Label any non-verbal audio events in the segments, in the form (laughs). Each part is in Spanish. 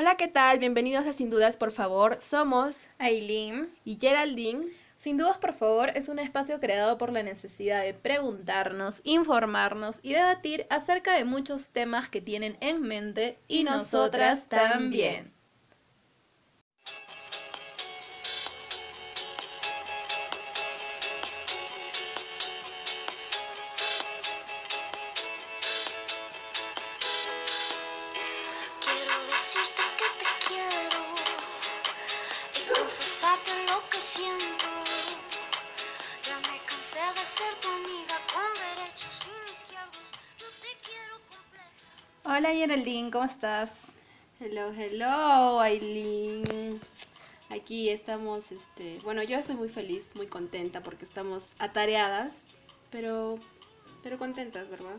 Hola, ¿qué tal? Bienvenidos a Sin Dudas, por favor. Somos Aileen. y Geraldine. Sin dudas, por favor, es un espacio creado por la necesidad de preguntarnos, informarnos y debatir acerca de muchos temas que tienen en mente y, Y nosotras nosotras también. también. ¿Cómo estás? Hello, hello, Aileen. Aquí estamos, este, bueno, yo soy muy feliz, muy contenta porque estamos atareadas, pero, pero contentas, ¿verdad?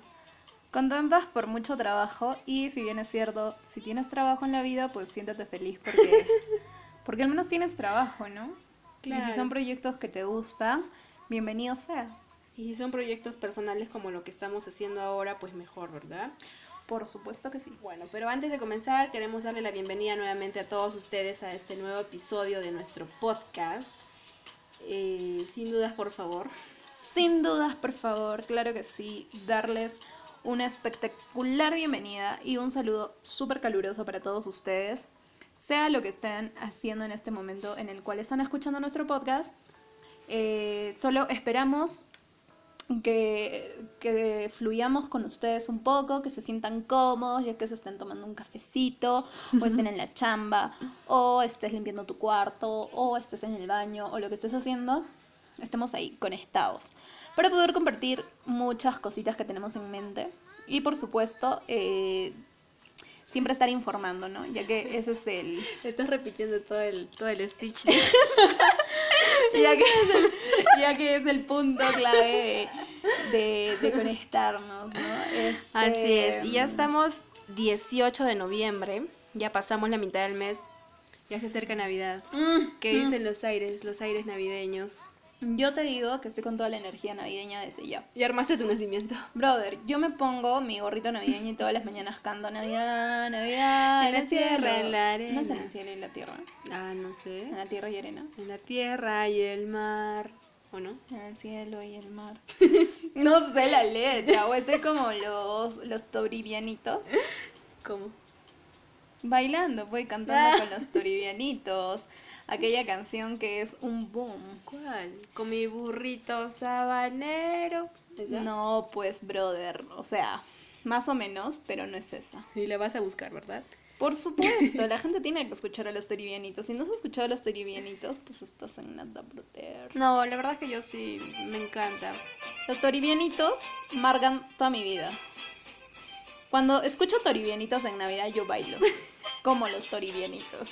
Contentas por mucho trabajo y si bien es cierto, si tienes trabajo en la vida, pues siéntate feliz porque, (laughs) porque al menos tienes trabajo, ¿no? Y Claro. si son proyectos que te gustan, bienvenido sea. Y si son proyectos personales como lo que estamos haciendo ahora, pues mejor, ¿verdad? Por supuesto que sí. Bueno, pero antes de comenzar, queremos darle la bienvenida nuevamente a todos ustedes a este nuevo episodio de nuestro podcast. Eh, sin dudas, por favor. Sin dudas, por favor, claro que sí, darles una espectacular bienvenida y un saludo súper caluroso para todos ustedes, sea lo que estén haciendo en este momento en el cual están escuchando nuestro podcast. Eh, solo esperamos que, que fluyamos con ustedes un poco, que se sientan cómodos, ya que se estén tomando un cafecito, o estén en la chamba, o estés limpiando tu cuarto, o estés en el baño, o lo que estés haciendo, estemos ahí conectados para poder compartir muchas cositas que tenemos en mente y por supuesto eh, siempre estar informando, ¿no? Ya que ese es el... Estás repitiendo todo el, todo el stitch. (laughs) (laughs) Ya que, ya que es el punto clave de, de- de conectarnos, ¿no? Este, Así es. Y ya estamos 18 de noviembre. Ya pasamos la mitad del mes. Ya se acerca Navidad. Mm, ¿Qué dicen los aires? Los aires navideños. Yo te digo que estoy con toda la energía navideña desde ya. Y armaste tu nacimiento. Brother, yo me pongo mi gorrito navideño y todas las mañanas canto Navidad, Navidad, En la tierra, en la arena. No es en el cielo y la tierra. Ah, no sé. En la tierra y arena. En la tierra y el mar. ¿O no? En el cielo y el mar. (laughs) no sé la letra, o estoy como los, los toribianitos. ¿Cómo? Bailando, voy Ah. cantando con los (laughs) toribianitos. Aquella canción que es un boom. ¿Cuál? Con mi burrito sabanero. ¿Esa? No, pues, brother. O sea, más o menos, pero no es esa. Y la vas a buscar, ¿verdad? Por supuesto, la (laughs) gente tiene que escuchar a los toribianitos. Si no has escuchado a los toribianitos, pues estás en nada, brother. No, la verdad que yo sí, me encanta. Los toribianitos marcan toda mi vida. Cuando escucho toribianitos en Navidad, yo bailo. (laughs) Como los toribianitos.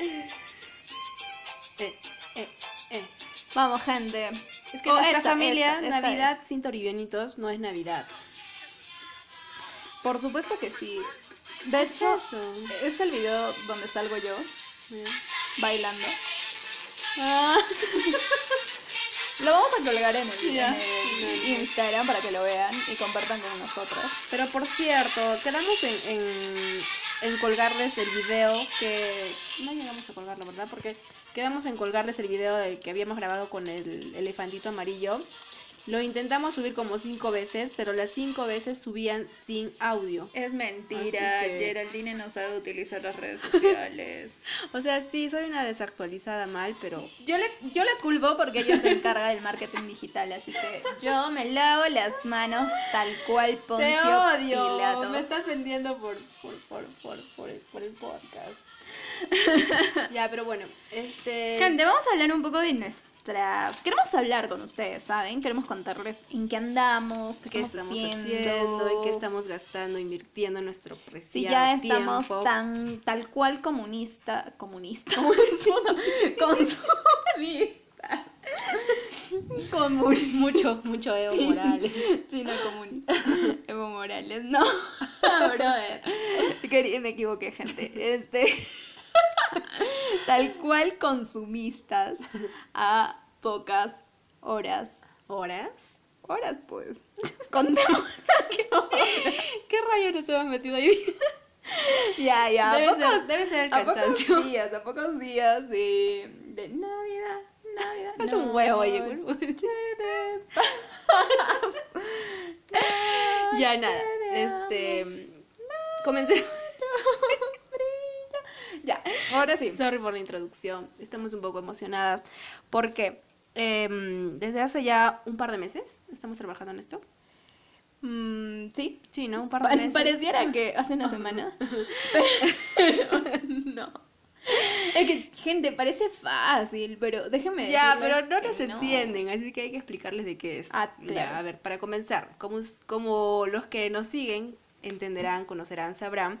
Eh, eh, eh. Vamos, gente. Es que Oh, nuestra esta, familia, esta, esta Navidad es. sin toribianitos no es Navidad. Por supuesto que sí. De hecho, es el video donde salgo yo bailando. Ah. (laughs) Lo vamos a colgar en el, Ya. en el Instagram para que lo vean y compartan con nosotros. Pero por cierto, quedamos en, en, en colgarles el video que... No llegamos a colgarlo, ¿verdad? Porque quedamos en colgarles el video del que habíamos grabado con el elefantito amarillo. Lo intentamos subir como cinco veces, pero las cinco veces subían sin audio. Es mentira, que- Geraldine no sabe utilizar las redes sociales. (laughs) O sea, sí, soy una desactualizada mal, pero... Yo le, yo le culpo porque ella se encarga del marketing digital, así que yo me lavo las manos tal cual Poncio Te odio, Pilato. me estás vendiendo por, por, por, por, por, el, por el podcast. (laughs) ya, pero bueno, este... Gente, vamos a hablar un poco de nuestras... Queremos hablar con ustedes, ¿saben? Queremos contarles en qué andamos, qué, ¿Qué estamos, haciendo, haciendo y qué estamos gastando, invirtiendo nuestro preciado Si ya estamos tiempo? tan tal cual comunista, (laughs) comunista, consumistas, comun, Mucho, mucho Evo Sí. Morales. China comunista, (laughs) Evo Morales, no, (laughs) brother, me equivoqué, gente, este, (laughs) tal cual consumistas a pocas horas, ¿Horas? horas pues, (laughs) contemos ¿Qué rayos nos hemos metido ahí? (laughs) Ya, ya. Debe ¿A pocos, ser- debe ser el a cansancio. pocos días, a pocos días de, de Navidad, Navidad. Falta un huevo, de ya nada. Este. Comencé. (laughs) Ya, ahora sí. Sorry por la introducción. Estamos un poco emocionadas porque em, desde hace ya un par de meses estamos trabajando en esto. Mm, sí. Sí, ¿no? Un par de Pa- meses. pareciera que hace una (laughs) semana. Pero (laughs) no. Es que, gente, parece fácil, pero déjenme Ya, pero no nos entienden, así que hay que explicarles de qué es. Ah, Ya, claro. a ver, para comenzar, como, como los que nos siguen entenderán, conocerán, sabrán,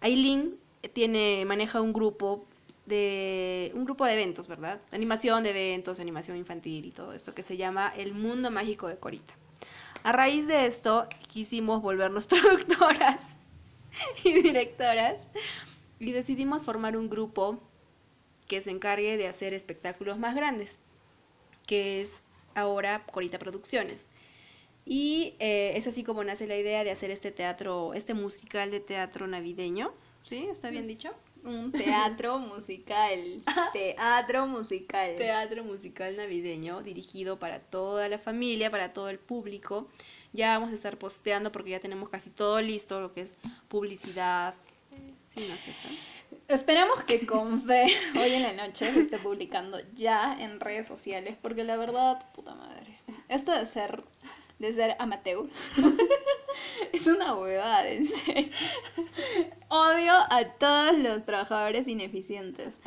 Aileen tiene, maneja un grupo de un grupo de eventos, ¿verdad? Animación de eventos, animación infantil y todo esto que se llama El Mundo Mágico de Corita. A raíz de esto quisimos volvernos (laughs) productoras y directoras y decidimos formar un grupo que se encargue de hacer espectáculos más grandes, que es ahora Corita Producciones. Y eh, es así como nace la idea de hacer este teatro, este musical de teatro navideño. ¿Sí? ¿Está bien dicho? Un teatro musical. (laughs) Teatro musical. Teatro musical navideño dirigido para toda la familia, para todo el público. Ya vamos a estar posteando porque ya tenemos casi todo listo, lo que es publicidad. Sí, ¿no? Esperamos que con fe (laughs) hoy en la noche se esté publicando ya en redes sociales, porque la verdad, puta madre, esto de ser, de ser amateur (laughs) es una huevada, en serio. Odio a todos los trabajadores ineficientes.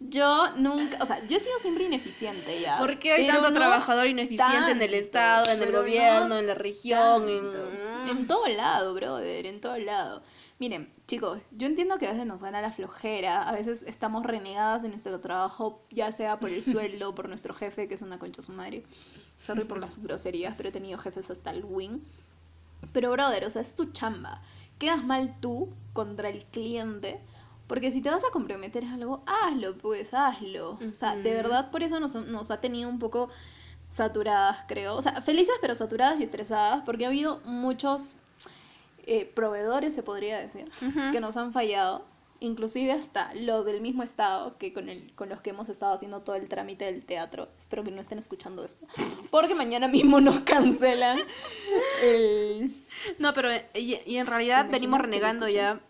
Yo nunca, o sea, yo he sido siempre ineficiente ya. ¿Por qué hay tanto no trabajador ineficiente en el Estado, en el gobierno, no en la región? En todo lado, brother, en todo lado. Miren, chicos, yo entiendo que a veces nos gana la flojera, a veces estamos renegadas de nuestro trabajo, ya sea por el (laughs) sueldo, por nuestro jefe, que es una concha sumaria. Sorry por las groserías, pero he tenido jefes hasta el win. Pero, brother, o sea, es tu chamba. Quedas mal tú contra el cliente. Porque si te vas a comprometer a algo, hazlo, pues hazlo. O sea, de verdad, por eso nos, nos ha tenido un poco saturadas, creo. O sea, felices pero saturadas y estresadas, porque ha habido muchos eh, proveedores, se podría decir, que nos han fallado. Inclusive hasta los del mismo estado que con, el, con los que hemos estado haciendo todo el trámite del teatro. Espero que no estén escuchando esto. Porque mañana mismo nos cancelan el... No, pero eh, y, y en realidad ¿Te venimos renegando ya.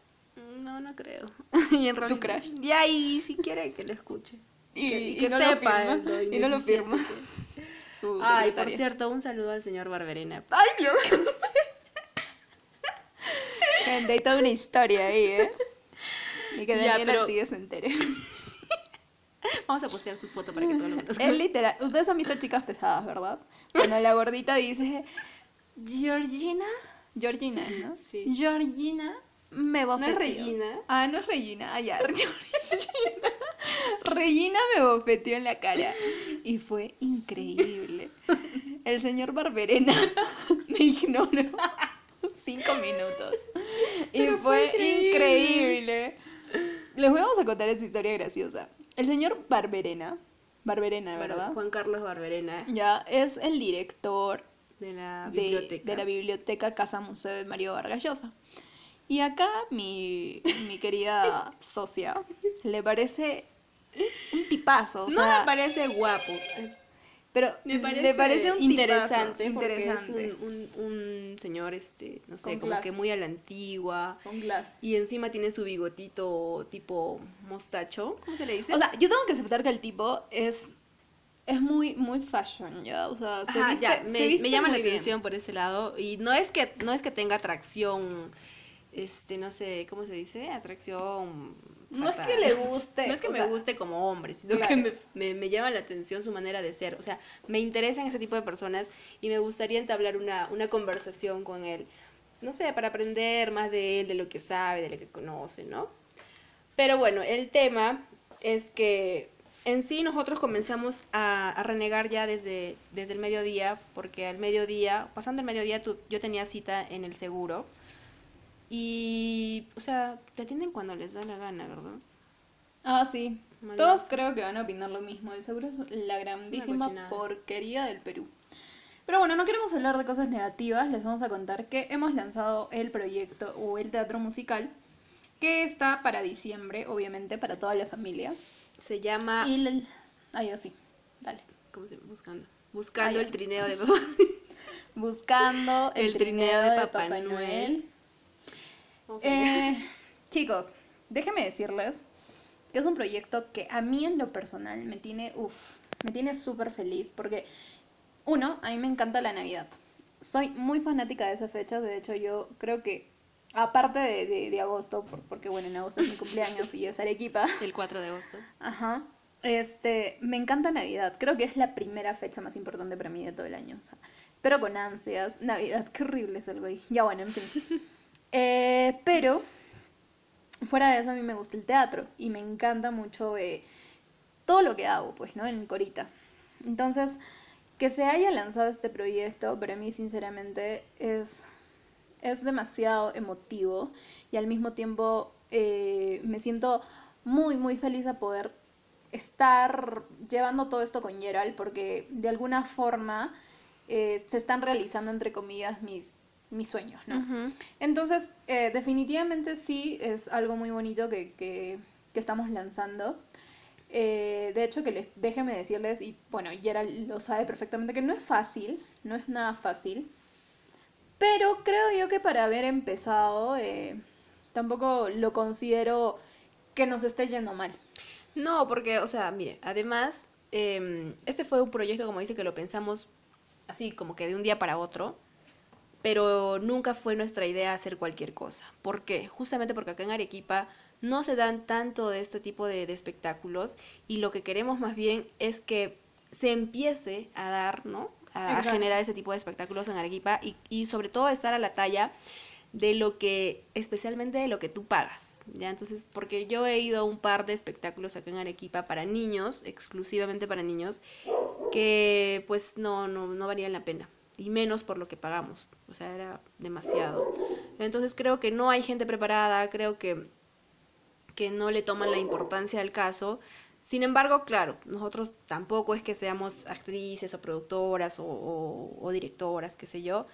No, no creo. (laughs) y en realidad? Ya, y si quiere que lo escuche. Y, que, y que no lo sepa. firma, lo y no lo firma. Su Ay, por cierto, un saludo al señor Barberena. ¡Ay, Dios! Hay toda una historia ahí, ¿eh? Y que Ya, Daniela pero- sigue se entere. (laughs) Vamos a postear su foto para que todos lo conozcan. Es literal. Ustedes han visto chicas pesadas, ¿verdad? Cuando la gordita dice, Georgina, Georgina, ¿no? (laughs) Sí. Georgina me ¿No es bofeteó. Regina? Ah, no es Regina, ah, ya. (laughs) Regina. Regina me bofeteó en la cara. Y fue increíble. El señor Barberena me ignoró (laughs) cinco minutos. Y fue increíble. increíble. Les vamos a contar esta historia graciosa. El señor Barberena, Barberena, ¿verdad? Juan Carlos Barberena Ya es el director de la biblioteca. de la biblioteca Casa Museo de Mario Vargas Llosa. Y acá mi, mi querida (laughs) socia le parece un tipazo, o no me parece guapo. Pero Me parece, le parece un interesante tipazo, porque interesante. es un, un, un señor, este, no sé, Con como que muy a la antigua. Con glass. Y encima tiene su bigotito tipo mostacho. ¿Cómo se le dice? O sea, yo tengo que aceptar que el tipo es es muy muy fashion, ya, o sea, se Ajá, viste, ya, se me, viste me llama la bien. atención por ese lado. Y no es que, no es que tenga atracción, este, no sé, ¿cómo se dice? Atracción. No es fatal. que le guste, No es que (laughs) me sea, guste como hombre, sino claro. que me, me, me llama la atención su manera de ser. O sea, me interesan ese tipo de personas y me gustaría entablar una, una conversación con él. No sé, para aprender más de él, de lo que sabe, de lo que conoce, ¿no? Pero bueno, el tema es que en sí nosotros comenzamos a, a renegar ya desde, desde el mediodía, porque al mediodía, pasando el mediodía, tú- yo tenía cita en el seguro. Y, o sea, te atienden cuando les da la gana, ¿verdad? Ah, sí. Mal Todos creo que van a opinar lo mismo. El seguro es la grandísima cochinada. porquería del Perú. Pero bueno, no queremos hablar de cosas negativas. Les vamos a contar que hemos lanzado el proyecto o el teatro musical que está para diciembre, obviamente, para toda la familia. Se llama. Y el... Ay, así, dale. ¿Cómo se llama? Buscando. Buscando Ah, el trineo de (laughs) papá. Buscando el, El trineo, trineo de de Papá Papá, Noel. Noel. Eh, chicos, déjenme decirles que es un proyecto que a mí en lo personal me tiene, uff, me tiene súper feliz porque, uno, a mí me encanta la Navidad. Soy muy fanática de esa fecha, de hecho yo creo que, aparte de, de- de agosto, por- porque bueno, en agosto es mi cumpleaños y es Arequipa, El 4 de agosto. Ajá. Este, me encanta Navidad. Creo que es la primera fecha más importante para mí de todo el año. O sea, espero con ansias. Navidad, qué horrible es algo ahí. Ya bueno, en fin. Eh, pero, fuera de eso, a mí me gusta el teatro. Y me encanta mucho eh, todo lo que hago, pues, ¿no? En Corita. Entonces, que se haya lanzado este proyecto, para mí, sinceramente, es, es demasiado emotivo. Y al mismo tiempo, eh, me siento muy, muy feliz a poder estar llevando todo esto con Gerald porque de alguna forma se están realizando, entre comillas, mis, mis sueños, ¿no? Entonces, eh, definitivamente sí es algo muy bonito que, que- que estamos lanzando. Eh, de hecho, que les, déjenme decirles, y bueno, Gerald lo sabe perfectamente, que no es fácil, no es nada fácil. Pero creo yo que para haber empezado, eh, tampoco lo considero que nos esté yendo mal. No, porque, o sea, mire, además, em, este fue un proyecto, como dice, que lo pensamos así, como que de un día para otro, pero nunca fue nuestra idea hacer cualquier cosa. ¿Por qué? Justamente porque acá en Arequipa no se dan tanto de este tipo de, de espectáculos y lo que queremos más bien es que se empiece a dar, ¿no? A, generar ese tipo de espectáculos en Arequipa y, y sobre todo estar a la talla de lo que, especialmente de lo que tú pagas, ¿ya? Entonces, porque yo he ido a un par de espectáculos acá en Arequipa para niños, exclusivamente para niños, que pues no, no, no valían la pena, y menos por lo que pagamos, o sea, era demasiado. Entonces creo que no hay gente preparada, creo que, que no le toman la importancia al caso. Sin embargo, claro, nosotros tampoco es que seamos actrices o productoras o, o- o directoras, qué sé yo,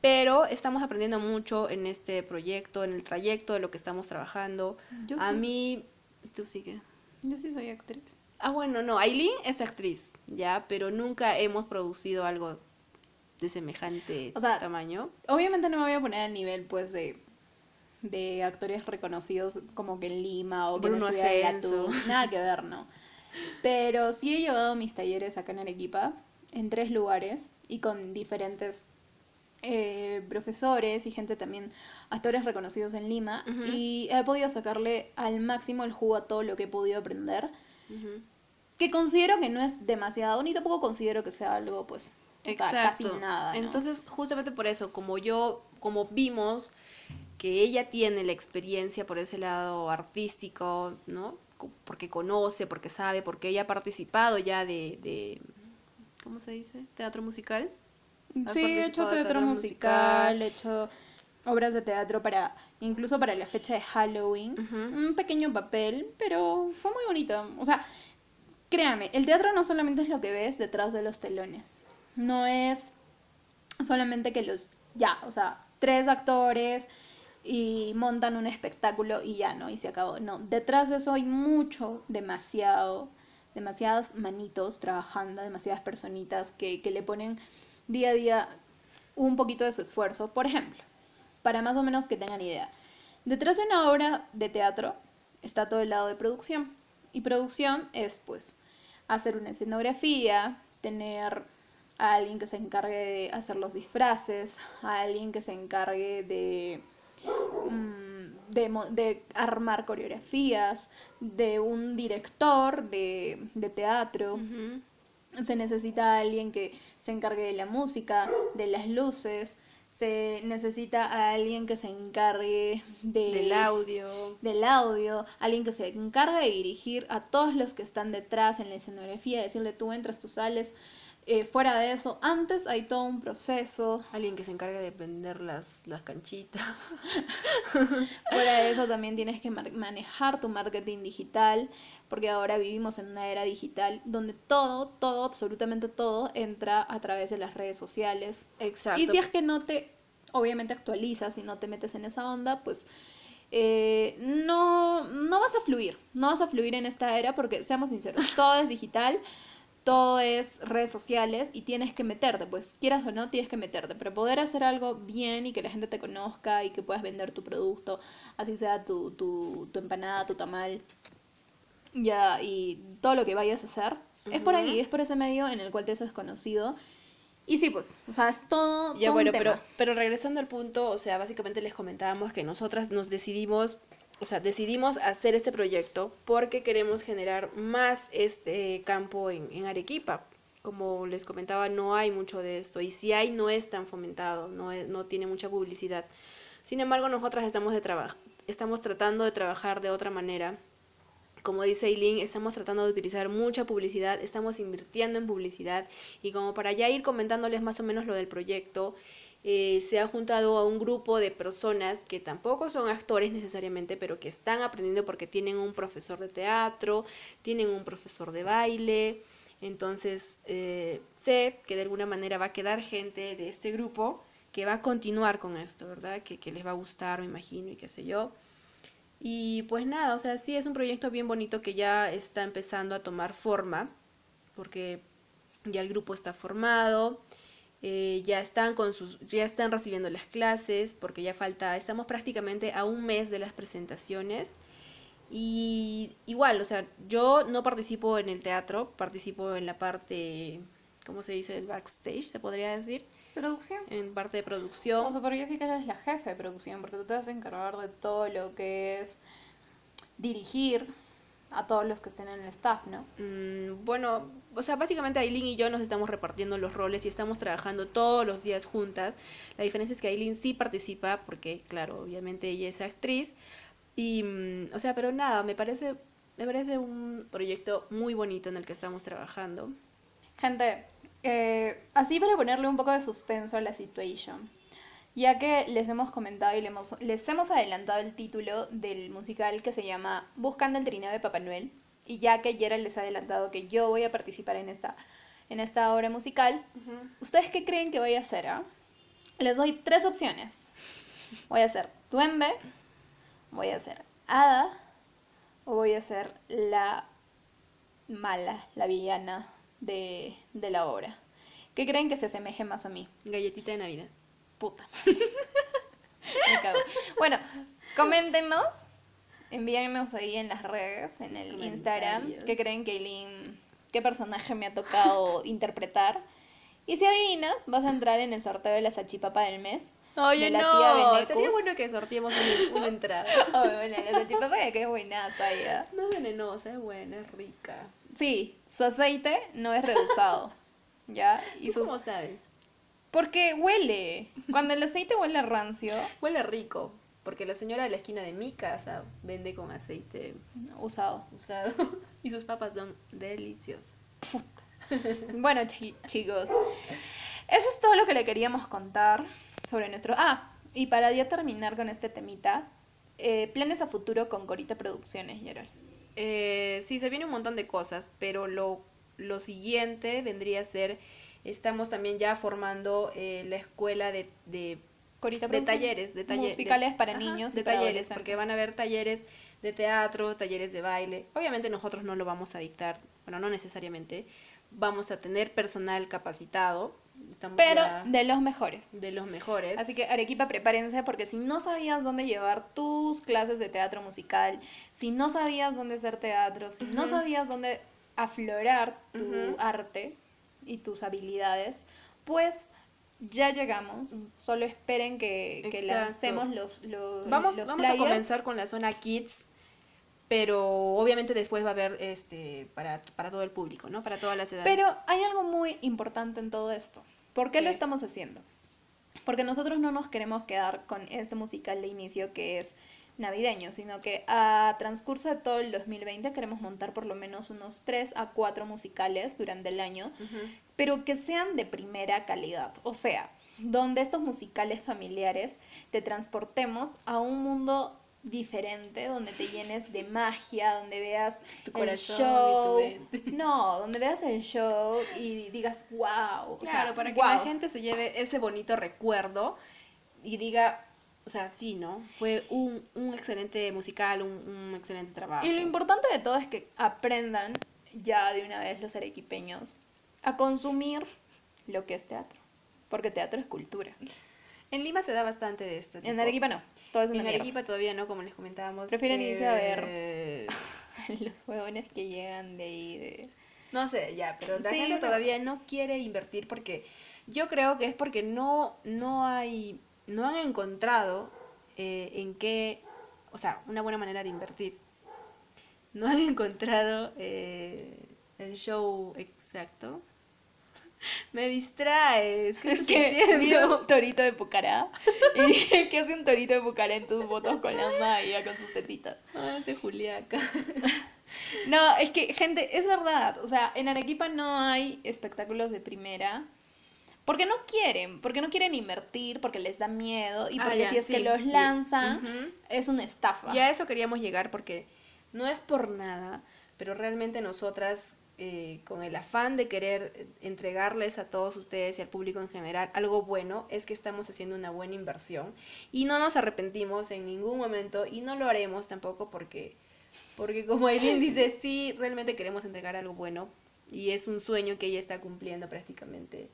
pero estamos aprendiendo mucho en este proyecto, en el trayecto de lo que estamos trabajando. Yo A sí. mí, tú sí que... Yo sí soy actriz. Ah, bueno, no, Aileen es actriz, ya, pero nunca hemos producido algo de semejante O sea, tamaño. Obviamente no me voy a poner al nivel, pues, de, de actores reconocidos como que en Lima o que Bruno en Nada que ver, ¿no? Pero sí he llevado mis talleres acá en Arequipa, en tres lugares, y con diferentes eh, profesores y gente también, actores reconocidos en Lima, y he podido sacarle al máximo el jugo a todo lo que he podido aprender, que considero que no es demasiado, ni tampoco considero que sea algo, pues, o sea, casi Exacto. nada. ¿no? Entonces, justamente por eso, como yo, como vimos que ella tiene la experiencia por ese lado artístico, ¿no? Porque conoce, porque sabe, porque ella ha participado ya de, de ¿cómo se dice? Teatro musical. ¿Has Sí, he hecho teatro teatro musical, musical? he hecho obras de teatro para, incluso para la fecha de Halloween. Un pequeño papel, pero fue muy bonito. O sea, créame, el teatro no solamente es lo que ves detrás de los telones. No es solamente que los, ya, o sea, tres actores y montan un espectáculo y ya, ¿no? Y se acabó. No, detrás de eso hay mucho, demasiado, demasiadas manitos trabajando, demasiadas personitas que, que le ponen día a día un poquito de su esfuerzo. Por ejemplo, para más o menos que tengan idea, detrás de una obra de teatro está todo el lado de producción. Y producción es, pues, hacer una escenografía, tener a alguien que se encargue de hacer los disfraces, a alguien que se encargue de, mm, de, de armar coreografías, de un director de, de teatro. Se necesita alguien que se encargue de la música, de las luces. Se necesita a alguien que se encargue de, Del audio. del audio, alguien que se encargue de dirigir a todos los que están detrás en la escenografía, decirle tú entras, tú sales. Eh, fuera de eso, antes hay todo un proceso. Alguien que se encargue de vender las, las canchitas. (laughs) Fuera de eso también tienes que manejar tu marketing digital, porque ahora vivimos en una era digital donde todo, todo, absolutamente todo entra a través de las redes sociales. Exacto. Y si es que no te, obviamente actualizas y no te metes en esa onda, pues eh, no vas a fluir, no vas a fluir en esta era porque, seamos sinceros, todo es digital, todo es redes sociales y tienes que meterte, pues quieras o no, tienes que meterte, pero poder hacer algo bien y que la gente te conozca y que puedas vender tu producto, así sea tu, tu, tu empanada, tu tamal, ya, y todo lo que vayas a hacer, es por ahí, es por ese medio en el cual te has desconocido. Y sí, pues, o sea, es todo, Ya todo bueno, un tema. pero, pero regresando al punto, o sea, básicamente les comentábamos que nosotras nos decidimos, o sea, decidimos hacer este proyecto porque queremos generar más este campo en, Arequipa. Como les comentaba, no hay mucho de esto y si hay, no es tan fomentado, no, tiene mucha publicidad. Sin embargo, nosotras estamos, estamos tratando de trabajar de otra manera como dice Eileen, estamos tratando de utilizar mucha publicidad, estamos invirtiendo en publicidad y como para ya ir comentándoles más o menos lo del proyecto, eh, se ha juntado a un grupo de personas que tampoco son actores necesariamente, pero que están aprendiendo porque tienen un profesor de teatro, tienen un profesor de baile, entonces eh, sé que de alguna manera va a quedar gente de este grupo que va a continuar con esto, ¿verdad? Que, que les va a gustar, me imagino, y qué sé yo. Y pues nada, o sea, sí es un proyecto bien bonito que ya está empezando a tomar forma, porque ya el grupo está formado, eh, ya están con sus, ya están recibiendo las clases, porque ya falta, estamos prácticamente a un mes de las presentaciones. Y igual, o sea, yo no participo en el teatro, participo en la parte, ¿cómo se dice? El backstage, se podría decir, Producción. en parte de producción. O sea, pero yo sí que eres la jefe de producción, porque tú te vas a encargar de todo lo que es dirigir a todos los que estén en el staff, ¿no? Mm, bueno, o sea, básicamente Aileen y yo nos estamos repartiendo los roles y estamos trabajando todos los días juntas. La diferencia es que Aileen sí participa porque, claro, obviamente ella es actriz. Y, mm, o sea, pero nada, me parece, me parece un proyecto muy bonito en el que estamos trabajando. Gente, eh, así para ponerle un poco de suspenso a la situación, ya que les hemos comentado y le hemos- les hemos adelantado el título del musical que se llama Buscando el trineo de Papá Noel, y ya que Gerald les ha adelantado que yo voy a participar en esta, en esta obra musical, ¿ustedes qué creen que voy a hacer? ah? Les doy tres opciones. Voy a ser duende, voy a ser hada, o voy a ser la mala, la villana de, de la obra. ¿Qué creen que se asemeje más a mí? Galletita de Navidad. Puta. (laughs) Me cago. Bueno, coméntenos, envíennos ahí en las redes, en Sus el Instagram, qué creen que Eileen, qué personaje me ha tocado (laughs) interpretar. Y si adivinas, vas a entrar en el sorteo de la salchipapa del mes. Oye, de la no, tía Benecus. sería bueno que sorteemos una, una entrada. (laughs) Oh, bueno, la salchipapa de qué buenaza ya. No es venenosa, es buena, es rica. Sí, su aceite no es reusado. ¿Ya? Y ¿Y sus... cómo sabes? Porque huele. Cuando el aceite huele rancio, Huele rico, porque la señora de la esquina de mi casa vende con aceite usado. usado (laughs) y sus papas son deliciosas. Bueno, chi- chicos, eso es todo lo que le queríamos contar sobre nuestro... Ah, y para ya terminar con este temita, eh, planes a futuro con Corita Producciones, Gerald. Eh, sí, se viene un montón de cosas, pero lo, lo siguiente vendría a ser, estamos también ya formando eh, la escuela de, de, de talleres, de talleres. Musicales para niños y De para talleres, porque van a haber talleres de teatro, talleres de baile. Obviamente nosotros no lo vamos a dictar, bueno, no necesariamente. Vamos a tener personal capacitado. Estamos Pero ya de los mejores. de los mejores. Así que Arequipa, prepárense porque si no sabías dónde llevar tus clases de teatro musical, si no sabías dónde hacer teatro, si no sabías dónde aflorar tu arte y tus habilidades, pues ya llegamos. Solo esperen que, que lancemos los, los, Vamos, los vamos a comenzar con la zona kids, pero obviamente después va a haber este para, para todo el público, ¿no? Para todas las edades. Pero hay algo muy importante en todo esto. ¿Por qué lo estamos haciendo? Porque nosotros no nos queremos quedar con este musical de inicio que es navideño, sino que a transcurso de todo el 2020 queremos montar por lo menos unos 3 a 4 musicales durante el año, pero que sean de primera calidad. O sea, donde estos musicales familiares te transportemos a un mundo diferente, donde te llenes de (laughs) magia, donde veas Tu el corazón y tu show. mente. (laughs) No, donde veas el show y digas, wow. Claro, para que la gente se lleve ese bonito recuerdo y diga, o sea, sí, ¿no? Fue un excelente musical, un, un excelente trabajo. Y lo importante de todo es que aprendan ya de una vez los arequipeños a consumir lo que es teatro. Porque teatro es cultura. En Lima se da bastante de esto. En Arequipa no. Todo es En mierda. Arequipa todavía no, como les comentábamos. Prefieren irse a ver. eh, (laughs) Los huevones que llegan de ahí de... No sé, ya, pero la Sí, gente no. todavía no quiere invertir porque yo creo que es porque no, no hay, no han encontrado eh, en qué, o sea, una buena manera de invertir. No han encontrado eh, el show exacto. (laughs) Me distraes. ¿qué Es que vi un (laughs) torito de Pucará y dije, ¿qué hace un torito de Pucará en tus fotos con la Maya, con sus tetitas? Ah, ese Juliaca. (laughs) No, es que, gente, es verdad. O sea, en Arequipa no hay espectáculos de primera. Porque no quieren, porque no quieren invertir, porque les da miedo y Ah, porque ya, si es que los lanzan es una estafa. Y a eso queríamos llegar porque no es por nada, pero realmente nosotras, eh, con el afán de querer entregarles a todos ustedes y al público en general algo bueno, es que estamos haciendo una buena inversión y no nos arrepentimos en ningún momento y no lo haremos tampoco porque, porque como Aileen dice, sí, realmente queremos entregar algo bueno y es un sueño que ella está cumpliendo prácticamente.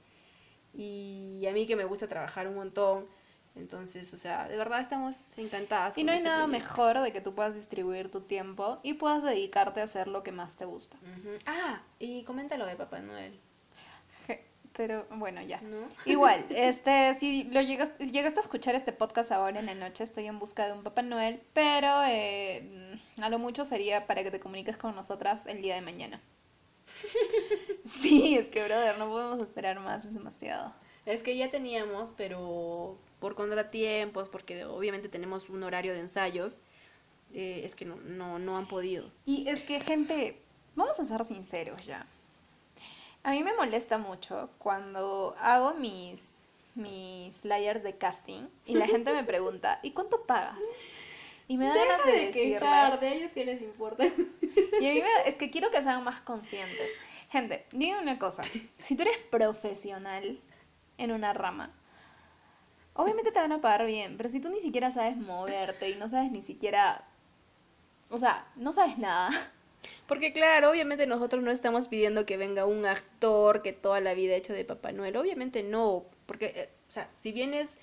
Y a mí que me gusta trabajar un montón. Entonces, o sea, de verdad estamos encantadas. Y no hay este nada proyecto. mejor de que tú puedas distribuir tu tiempo y puedas dedicarte a hacer lo que más te gusta. Ah, y coméntalo de Papá Noel, Pero bueno, ya. ¿no? (laughs) Igual, este, si lo llegas, si llegaste a escuchar este podcast ahora en la noche, estoy en busca de un Papá Noel, pero eh, a lo mucho sería para que te comuniques con nosotras el día de mañana. Sí, es que, brother, no podemos esperar más, es demasiado. Es que ya teníamos, pero por contratiempos, porque obviamente tenemos un horario de ensayos, eh, es que no, no, no han podido. Y es que, gente, vamos a ser sinceros ya. A mí me molesta mucho cuando hago mis, mis flyers de casting y la (laughs) gente me pregunta, ¿y cuánto pagas? Y me da ganas de, decirle, de ellos que les importa. Y a mí me- es que quiero que sean más conscientes. Gente, digan una cosa. Si tú eres profesional en una rama, obviamente te van a pagar bien, pero si tú ni siquiera sabes moverte y no sabes ni siquiera... O sea, no sabes nada. Porque claro, obviamente nosotros no estamos pidiendo que venga un actor que toda la vida ha hecho de Papá Noel. Obviamente no, porque, eh, o sea, si vienes,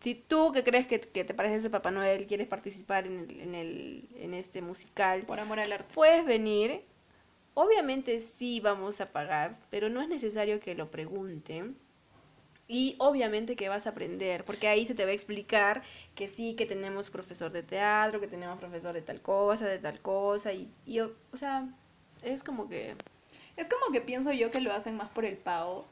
si tú que crees que, que te pareces de Papá Noel quieres participar en, el, en, el, en este musical, Por amor al arte. puedes venir. Obviamente sí vamos a pagar, pero no es necesario que lo pregunten. Y obviamente que vas a aprender, porque ahí se te va a explicar que sí, que tenemos profesor de teatro, que tenemos profesor de tal cosa, de tal cosa, y, y o o sea, es como que... Es como que pienso yo que lo hacen más por el pago.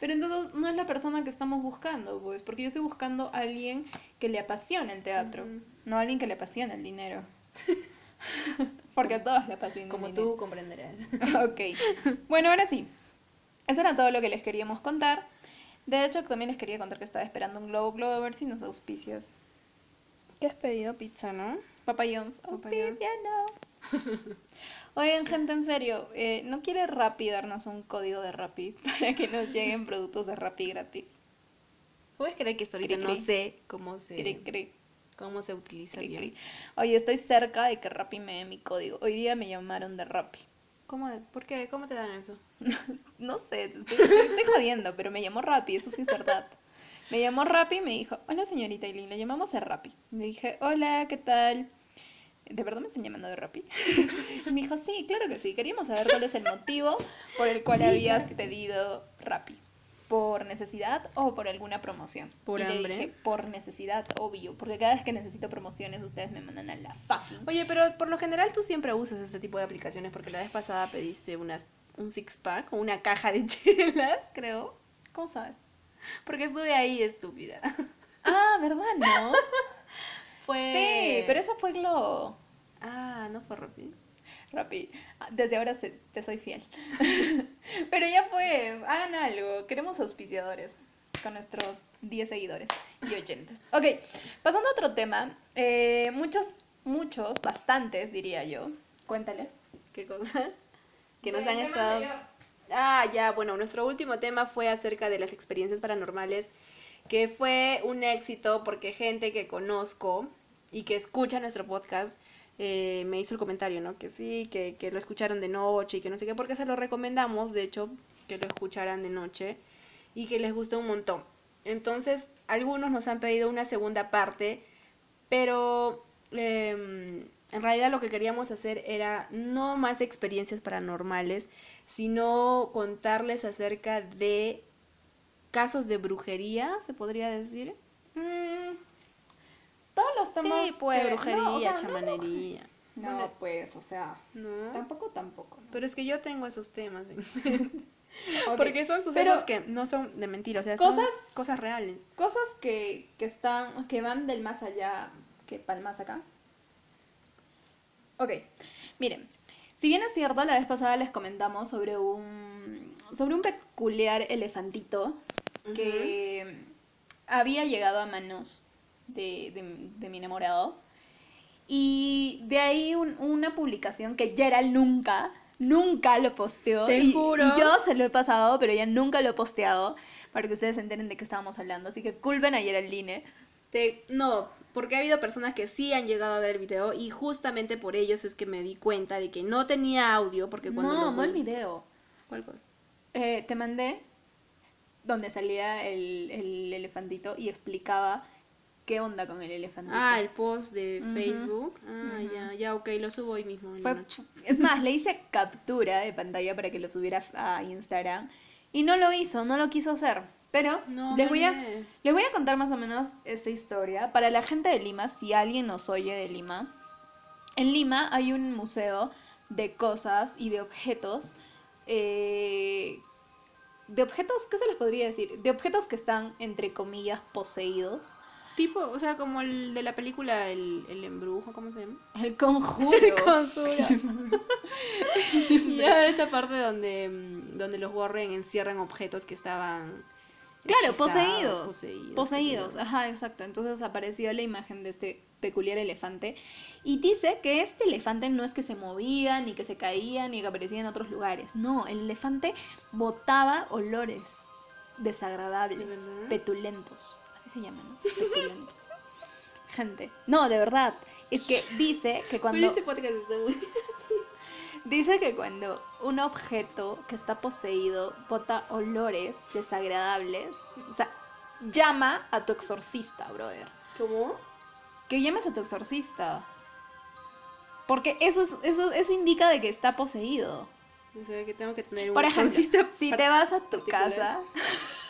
Pero entonces no es la persona que estamos buscando, pues, porque yo estoy buscando a alguien que le apasione el teatro, no a alguien que le apasione el dinero. (laughs) porque a todos le apasiona el Como dinero. tú comprenderás. (laughs) Ok. Bueno, ahora sí. Eso era todo lo que les queríamos contar. De hecho, también les quería contar que estaba esperando un Globo Globo a ver si nos auspicias. ¿Qué has pedido? Pizza, ¿no? Papa John's, Papa John's. auspicianos. (laughs) Oigan, gente, en serio, eh, ¿no quiere Rappi darnos un código de Rappi (laughs) para que nos lleguen productos de Rappi gratis? ¿Puedes creer que hasta ahorita Cri, no cri. sé cómo se, Cri, cómo se utiliza bien? Oye, estoy cerca de que Rappi me dé mi código. Hoy día me llamaron de Rappi. ¿Cómo, ¿Por qué? ¿Cómo te dan eso? (laughs) No sé, te estoy, te estoy jodiendo, pero me llamó Rappi, eso sí es verdad. Me llamó Rappi y me dijo, hola señorita Eileen, le llamamos a Rappi. Le dije, hola, ¿qué tal? ¿De verdad me están llamando de Rappi? (laughs) Y me dijo, sí, claro que sí. Queríamos saber cuál es el motivo por el cual Sí, habías claro pedido Rappi. ¿Por necesidad o por alguna promoción? Por y le hambre. dije, por necesidad, obvio. Porque cada vez que necesito promociones, ustedes me mandan a la fucking... Oye, pero por lo general tú siempre usas este tipo de aplicaciones porque la vez pasada pediste unas, un six pack o una caja de (laughs) chelas, creo. ¿Cómo sabes? Porque estuve ahí estúpida. Ah, ¿verdad, no? (laughs) Fue... Sí, pero esa fue Globo. Ah, no fue Rappi. Rappi, desde ahora se- te soy fiel. (laughs) Pero ya pues, hagan algo. Queremos auspiciadores con nuestros 10 seguidores y oyentes. Ok, pasando a otro tema. eh, muchos, muchos, bastantes diría yo. Cuéntales. ¿Qué cosa? (laughs) Que nos han estado... anterior. Ah, ya, bueno, nuestro último tema fue acerca de las experiencias paranormales que fue un éxito porque gente que conozco y que escucha nuestro podcast eh, me hizo el comentario, ¿no? Que sí, que, que lo escucharon de noche y que no sé qué, porque se lo recomendamos, de hecho, que lo escucharan de noche y que les gustó un montón. Entonces, algunos nos han pedido una segunda parte, pero em, en realidad lo que queríamos hacer era no más experiencias paranormales, sino contarles acerca de casos de brujería, se podría decir. Mm, todos los temas. Sí, pues, que- brujería, no, o sea, no, chamanería. No, Bueno, pues, o sea, No. tampoco, tampoco. ¿no? Pero es que yo tengo esos temas. (laughs) (laughs) Ok, Porque son sucesos pero- que no son de mentira, o sea, Cosas- son cosas reales. Cosas que, que están, que van del más allá que para el más acá. Ok, miren, si bien es cierto, la vez pasada les comentamos sobre un, sobre un peculiar elefantito que había llegado a manos de, de- de mi enamorado. Y de ahí un- una publicación que Gerald nunca, nunca lo posteó. Te y, juro. y yo se lo he pasado, pero ella nunca lo ha posteado para que ustedes se enteren de qué estábamos hablando. Así que culpen a Geraldine. Te- no, porque ha habido personas que sí han llegado a ver el video y justamente por ellos es que me di cuenta de que no tenía audio porque cuando No, lo no el video. ¿Cuál cosa? Eh, te mandé donde salía el, el elefantito y explicaba qué onda con el elefantito. Ah, el post de. Facebook. Ah, ya, ya, ok, lo subo hoy mismo. en la Fue, noche. es más, le hice captura de pantalla para que lo subiera a Instagram y no lo hizo, no lo quiso hacer. Pero No, les, voy a, les voy a contar más o menos esta historia. Para la gente de Lima, si alguien nos oye de Lima, en Lima hay un museo de cosas y de objetos. eh, de objetos, ¿qué se les podría decir? De objetos que están, entre comillas, poseídos. Tipo, o sea, como el de la película El, el Embrujo, ¿cómo se llama? El conjuro. (laughs) (laughs) ya esa parte donde, mm, donde los Warren encierran objetos que estaban. Claro, poseídos. Poseídos. Poseídos, ajá, exacto. Entonces apareció la imagen de este peculiar elefante y dice que este elefante no es que se movía, ni que se caía, ni que aparecía en otros lugares. No, el elefante botaba olores desagradables, petulentos. Así se llaman, ¿no? Petulentos. (laughs) Gente, no, de verdad. Es que dice que cuando... Este podcast está muy... (laughs) Dice que cuando un objeto que está poseído bota olores desagradables, o sea, llama a tu exorcista, brother. ¿Cómo? Que llames a tu exorcista. Porque eso, es- eso, eso indica de que está poseído. O sea, que tengo que tener un Por ejemplo, (laughs) si te vas a tu particular. casa...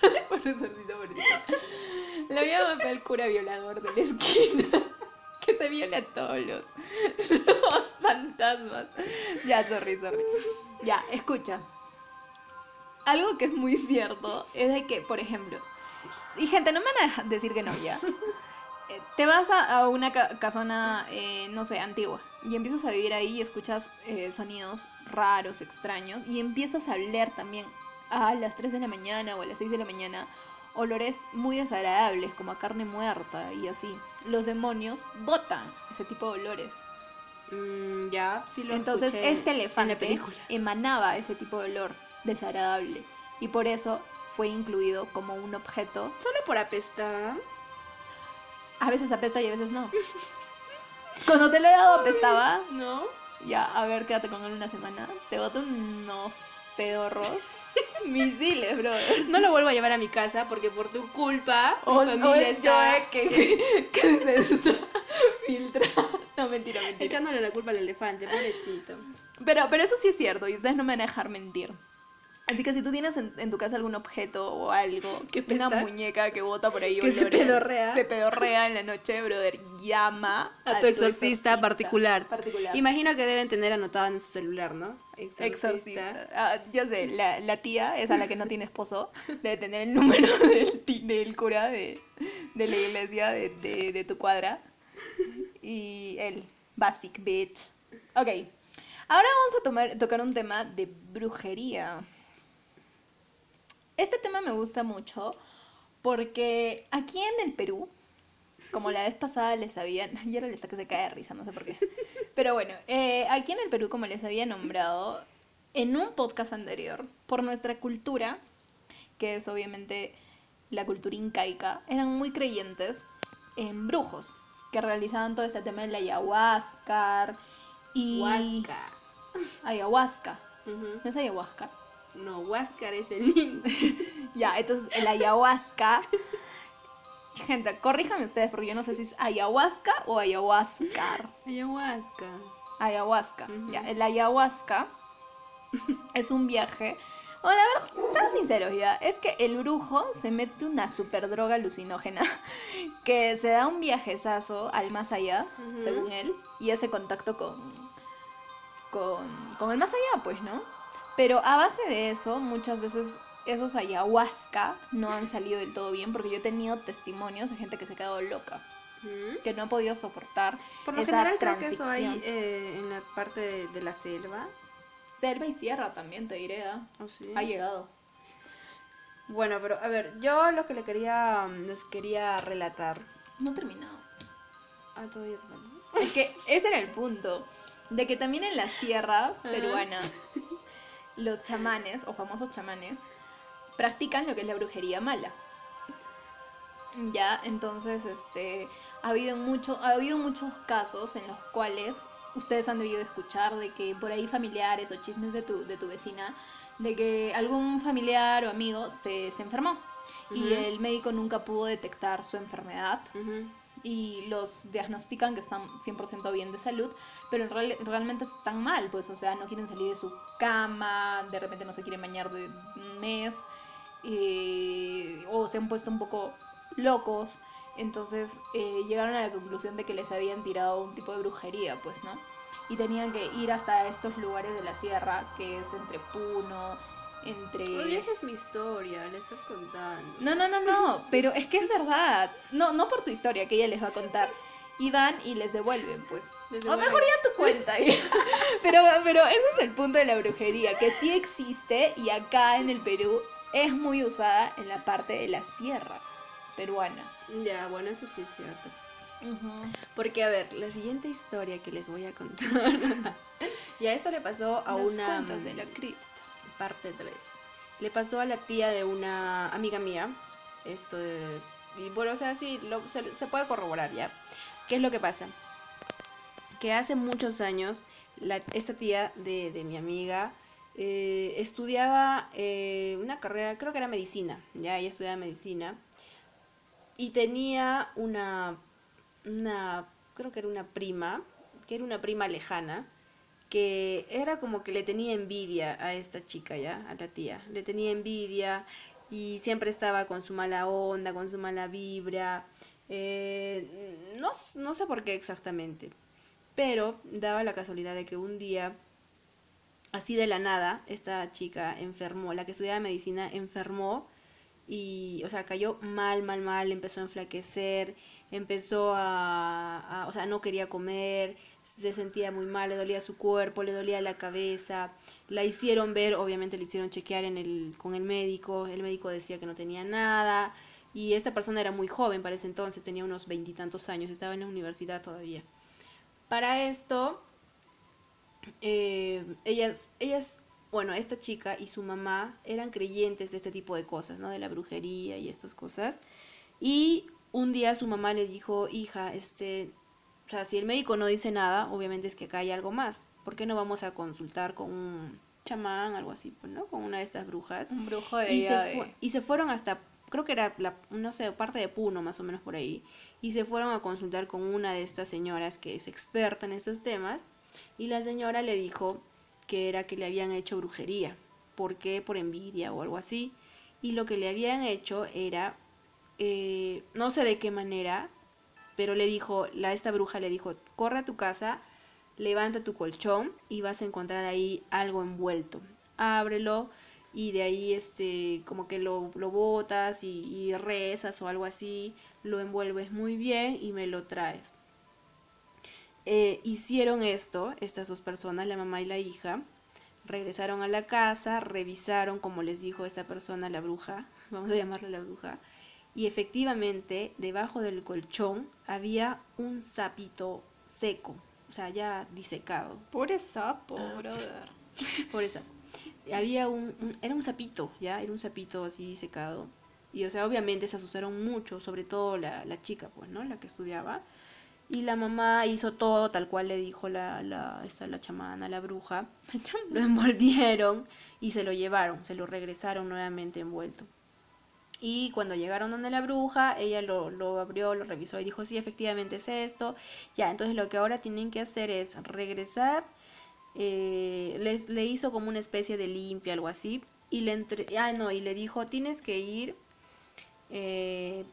(laughs) Por exorcista particular. Lo llama el cura violador de la esquina. Se viola a todos los, (laughs) los fantasmas. Ya, sorry, sorry. Ya, escucha. Algo que es muy cierto es de que, por ejemplo, y gente, no me van a decir que no ya. Eh, Te vas a, una ca- casona, eh, no sé, antigua, y empiezas a vivir ahí y escuchas eh, sonidos raros, extraños, y empiezas a oler también a las 3 de la mañana o a las 6 de la mañana olores muy desagradables, como a carne muerta y así. Los demonios botan ese tipo de olores. Mm, ya, sí lo Entonces este elefante emanaba ese tipo de olor desagradable y por eso fue incluido como un objeto. Solo por apestar. A veces apesta y a veces no. (laughs) Cuando te lo he dado apestaba, ¿No? ya, a ver, quédate con él una semana. Te boto unos pedorros. (laughs) Misiles, bro. No lo vuelvo a llevar a mi casa porque por tu culpa O, mi o familia es yo que, (laughs) que se está filtrando. No, mentira, mentira. echándole la culpa al elefante, pobrecito. Pero, pero eso sí es cierto y ustedes no me van a dejar mentir. Así que si tú tienes en, en tu casa algún objeto o algo, ¿Que una muñeca que bota por ahí Que se pedorrea. se pedorrea en la noche, brother, llama A tu exorcista particular. particular. Imagino que deben tener anotado en su celular, ¿no? Exorcista. Ah, ya sé, la, la tía, esa la que no tiene esposo, debe tener el número (laughs) del, del cura de, de la iglesia de, de, de tu cuadra. Y él, basic bitch. Ok, ahora vamos a tomar, tocar un tema de brujería. Este tema me gusta mucho porque aquí en el Perú, como la vez pasada les había, (laughs) y ahora les saca se cae de risa, no sé por qué. Pero bueno, eh, aquí en el Perú, como les había nombrado en un podcast anterior, por nuestra cultura, que es obviamente la cultura incaica, eran muy creyentes en brujos, que realizaban todo este tema de la ayahuasca y... Ayahuasca. ¿No es ayahuasca? No, Huáscar es el niño. (laughs) Ya, entonces el ayahuasca. Gente, corríjame ustedes porque yo no sé si es ayahuasca o ayahuascar. Ayahuasca. Ayahuasca. Ya, el ayahuasca es un viaje. Bueno, a ver, sean sinceros ya. Es que el brujo se mete una super droga alucinógena (laughs) que se da un viajezazo al más allá, según él, y hace contacto con, con, con el más allá, pues, ¿no? Pero a base de eso, muchas veces esos ayahuasca no han salido del todo bien porque yo he tenido testimonios de gente que se ha quedado loca, Ujú. que no ha podido soportar Por lo esa general creo que eso hay transición. eh, en la parte de, de la selva. Selva y sierra también, te diré. ¿ah? ¿o sí? Ha llegado. Bueno, pero a ver, yo lo que le quería, les quería relatar. No he terminado. Ah, todavía te. Es que ese era el punto. De que también en la sierra (laughs) peruana, los chamanes, o famosos chamanes, practican lo que es la brujería mala. Ya, entonces, este, ha habido, mucho, ha habido muchos casos en los cuales ustedes han debido escuchar de que por ahí familiares o chismes de tu, de tu vecina, de que algún familiar o amigo se, se enfermó y el médico nunca pudo detectar su enfermedad. Y los diagnostican que están 100% bien de salud, pero en real- realmente están mal, pues, o sea, no quieren salir de su cama, de repente no se quieren bañar de mes, eh, o se han puesto un poco locos, entonces eh, llegaron a la conclusión de que les habían tirado un tipo de brujería, pues, ¿no? Y tenían que ir hasta estos lugares de la sierra, que es entre Puno, entre... Esa es mi historia, le estás contando. No, no, no, no, pero es que es verdad. No, no por tu historia que ella les va a contar. Y van y les devuelven, pues. Les O mejor ya tu cuenta. (laughs) pero, pero ese es el punto de la brujería, que sí existe y acá en el Perú es muy usada en la parte de la sierra peruana. Ya, bueno, eso sí es cierto. Porque, a ver, la siguiente historia que les voy a contar. (laughs) y a eso le pasó a Los una. de la cripta. Parte 3. Le pasó a la tía de una amiga mía. Esto Y bueno, o sea, sí, se puede corroborar ya. ¿Qué es lo que pasa? Que hace muchos años, la- esta tía de, de mi amiga eh, estudiaba eh, una carrera, creo que era medicina. Ya, ella estudiaba medicina. Y tenía una, una, creo que era una prima, que era una prima lejana, que era como que le tenía envidia a esta chica ya, a la tía. Le tenía envidia y siempre estaba con su mala onda, con su mala vibra. eh, no, no sé por qué exactamente, pero daba la casualidad de que un día, así de la nada, esta chica enfermó, la que estudiaba medicina enfermó y, o sea, cayó mal, mal, mal, empezó a enflaquecer, empezó a, a- o sea, no quería comer, se sentía muy mal, le dolía su cuerpo, le dolía la cabeza, la hicieron ver, obviamente le hicieron chequear en el, con el médico, el médico decía que no tenía nada, y esta persona era muy joven para ese entonces, tenía unos veintitantos años, estaba en la universidad todavía. Para esto, eh, ellas, ellas, bueno, esta chica y su mamá eran creyentes de este tipo de cosas, ¿no? De la brujería y estas cosas. Y un día su mamá le dijo, hija, este, o sea, si el médico no dice nada, obviamente es que acá hay algo más. ¿Por qué no vamos a consultar con un chamán, algo así, pues, ¿no? Con una de estas brujas. Un brujo de Y se, y se fueron hasta, creo que era, la, no sé, parte de Puno, más o menos por ahí. Y se fueron a consultar con una de estas señoras que es experta en estos temas. Y la señora le dijo que era que le habían hecho brujería. ¿Por qué? Por envidia o algo así. Y lo que le habían hecho era, eh, no sé de qué manera, pero le dijo, la, esta bruja le dijo, corre a tu casa, levanta tu colchón y vas a encontrar ahí algo envuelto. Ábrelo y de ahí este como que lo, lo botas y, rezas o algo así, lo envuelves muy bien y me lo traes. Eh, hicieron esto, estas dos personas, la mamá y la hija, regresaron a la casa, revisaron, como les dijo esta persona, la bruja, (laughs) vamos a llamarla la bruja, y efectivamente debajo del colchón había un sapito seco, o sea, ya disecado, Pobre sapo, Ah. brother. (laughs) por eso. Había un, un- era un sapito, ya, era un sapito así secado. Y o sea, obviamente se asustaron mucho, sobre todo la, la chica, pues, ¿no? La que estudiaba. Y la mamá hizo todo tal cual le dijo la, la, esta, la chamana, la bruja. Lo envolvieron y se lo llevaron, se lo regresaron nuevamente envuelto. Y cuando llegaron donde la bruja, ella lo, lo abrió, lo revisó y dijo, sí, efectivamente es esto. Ya, entonces lo que ahora tienen que hacer es regresar. eh, les, le hizo como una especie de limpia, algo así. Y le, entre... ah, no, y le dijo, tienes que ir eh,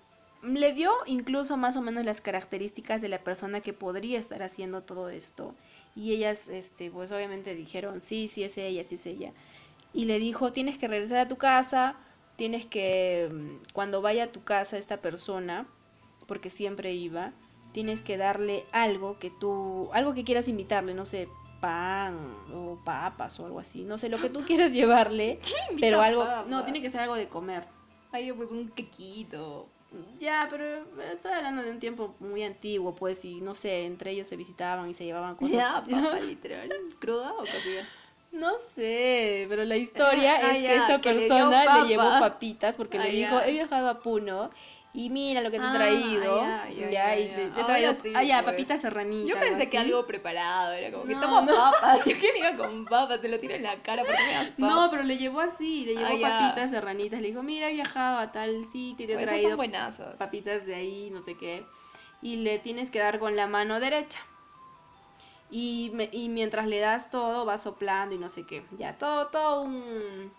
le dio incluso más o menos las características de la persona que podría estar haciendo todo esto. Y ellas, este, pues obviamente dijeron, sí, sí es ella, sí es ella. Y le dijo, tienes que regresar a tu casa, tienes que, mm, cuando vaya a tu casa esta persona, porque siempre iba, tienes que darle algo que tú, algo que quieras invitarle, no sé, pan o papas o algo así, no sé, lo que tú (laughs) quieras llevarle, pero algo, no, tiene que ser algo de comer. Ay, pues un quequito. Ya, pero estoy hablando de un tiempo muy antiguo, pues, y no sé, entre ellos se visitaban y se llevaban cosas. Ya, (laughs) papa, literal. ¿Cruda o cocida? No sé, pero la historia Ah, es que esta que persona le, llevó papitas porque Ah, le dijo, ya. he viajado a Puno y mira lo que te he Ah, traído. ya, ya, y le he traído, sí, ah, ya, pues. papitas serranitas. Yo pensé que algo preparado, era como que toma no. papas. (laughs) Yo que iba con papas, te lo tiro en la cara porque me das papas. No, pero le llevó así, le llevó Ah, papitas serranitas. Le dijo, mira, he viajado a tal sitio y te he Esas traído papitas de ahí, no sé qué. Y le tienes que dar con la mano derecha. Y, y mientras le das todo, va soplando y no sé qué. Ya, todo, todo un...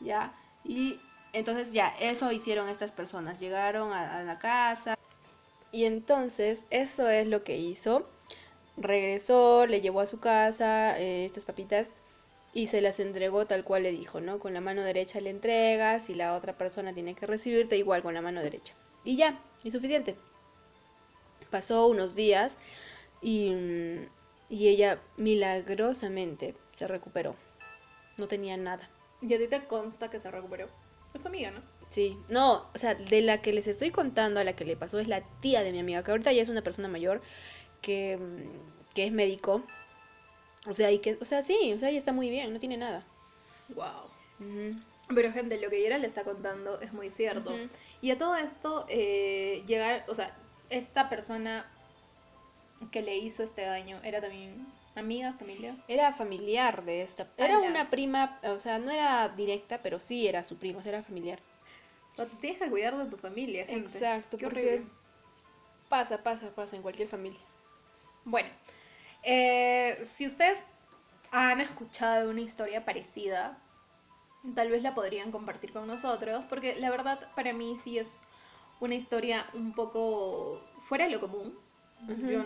Ya. Y entonces ya, eso hicieron estas personas. Llegaron a, la casa. Y entonces, eso es lo que hizo. Regresó, le llevó a su casa eh, estas papitas y se las entregó tal cual le dijo, ¿no? Con la mano derecha le entregas y la otra persona tiene que recibirte igual con la mano derecha. Y ya, es suficiente. Pasó unos días y, mm, y ella milagrosamente se recuperó. No tenía nada. Y a ti te consta que se recuperó. Es tu amiga, ¿no? Sí, no, o sea, de la que les estoy contando, a la que le pasó es la tía de mi amiga, que ahorita ya es una persona mayor que, mm, que es médico. O sea, y que, o sea, sí, o sea, ella está muy bien, no tiene nada. Wow. Pero gente, lo que Yera le está contando es muy cierto. Y a todo esto, eh, llegar, o sea, esta persona que le hizo este daño era también amiga, familia. Era familiar de esta. Era Ala. una prima, o sea, no era directa, pero sí era su prima, o sea, era familiar. O te tienes que cuidar de tu familia, gente. Exacto, Qué porque horrible. pasa, pasa, pasa en cualquier familia. Bueno, eh, si ustedes han escuchado una historia parecida, tal vez la podrían compartir con nosotros, porque la verdad para mí sí es una historia un poco fuera de lo común. Ujú. Yo,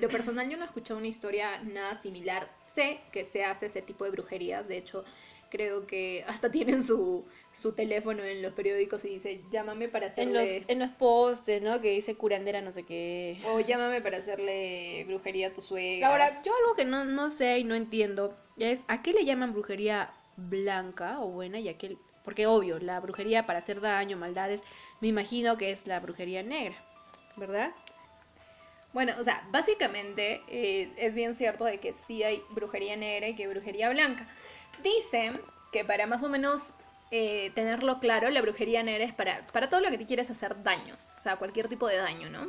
lo personal yo no he escuchado una historia nada similar. Sé que se hace ese tipo de brujerías, de hecho creo que hasta tienen su, su teléfono en los periódicos y dice llámame para En los, hacerle... en los postes, ¿no? Que dice curandera, no sé qué. O llámame para hacerle brujería a tu suegra. Ahora, yo algo que no, no sé y no entiendo es a qué le llaman brujería blanca o buena y a qué... Porque obvio, la brujería para hacer daño, maldades, me imagino que es la brujería negra, ¿verdad? Bueno, o sea, básicamente eh, es bien cierto de que sí hay brujería negra y que hay brujería blanca. Dicen que para más o menos eh, tenerlo claro, la brujería negra es para, para todo lo que te quieres hacer daño. O sea, cualquier tipo de daño, ¿no?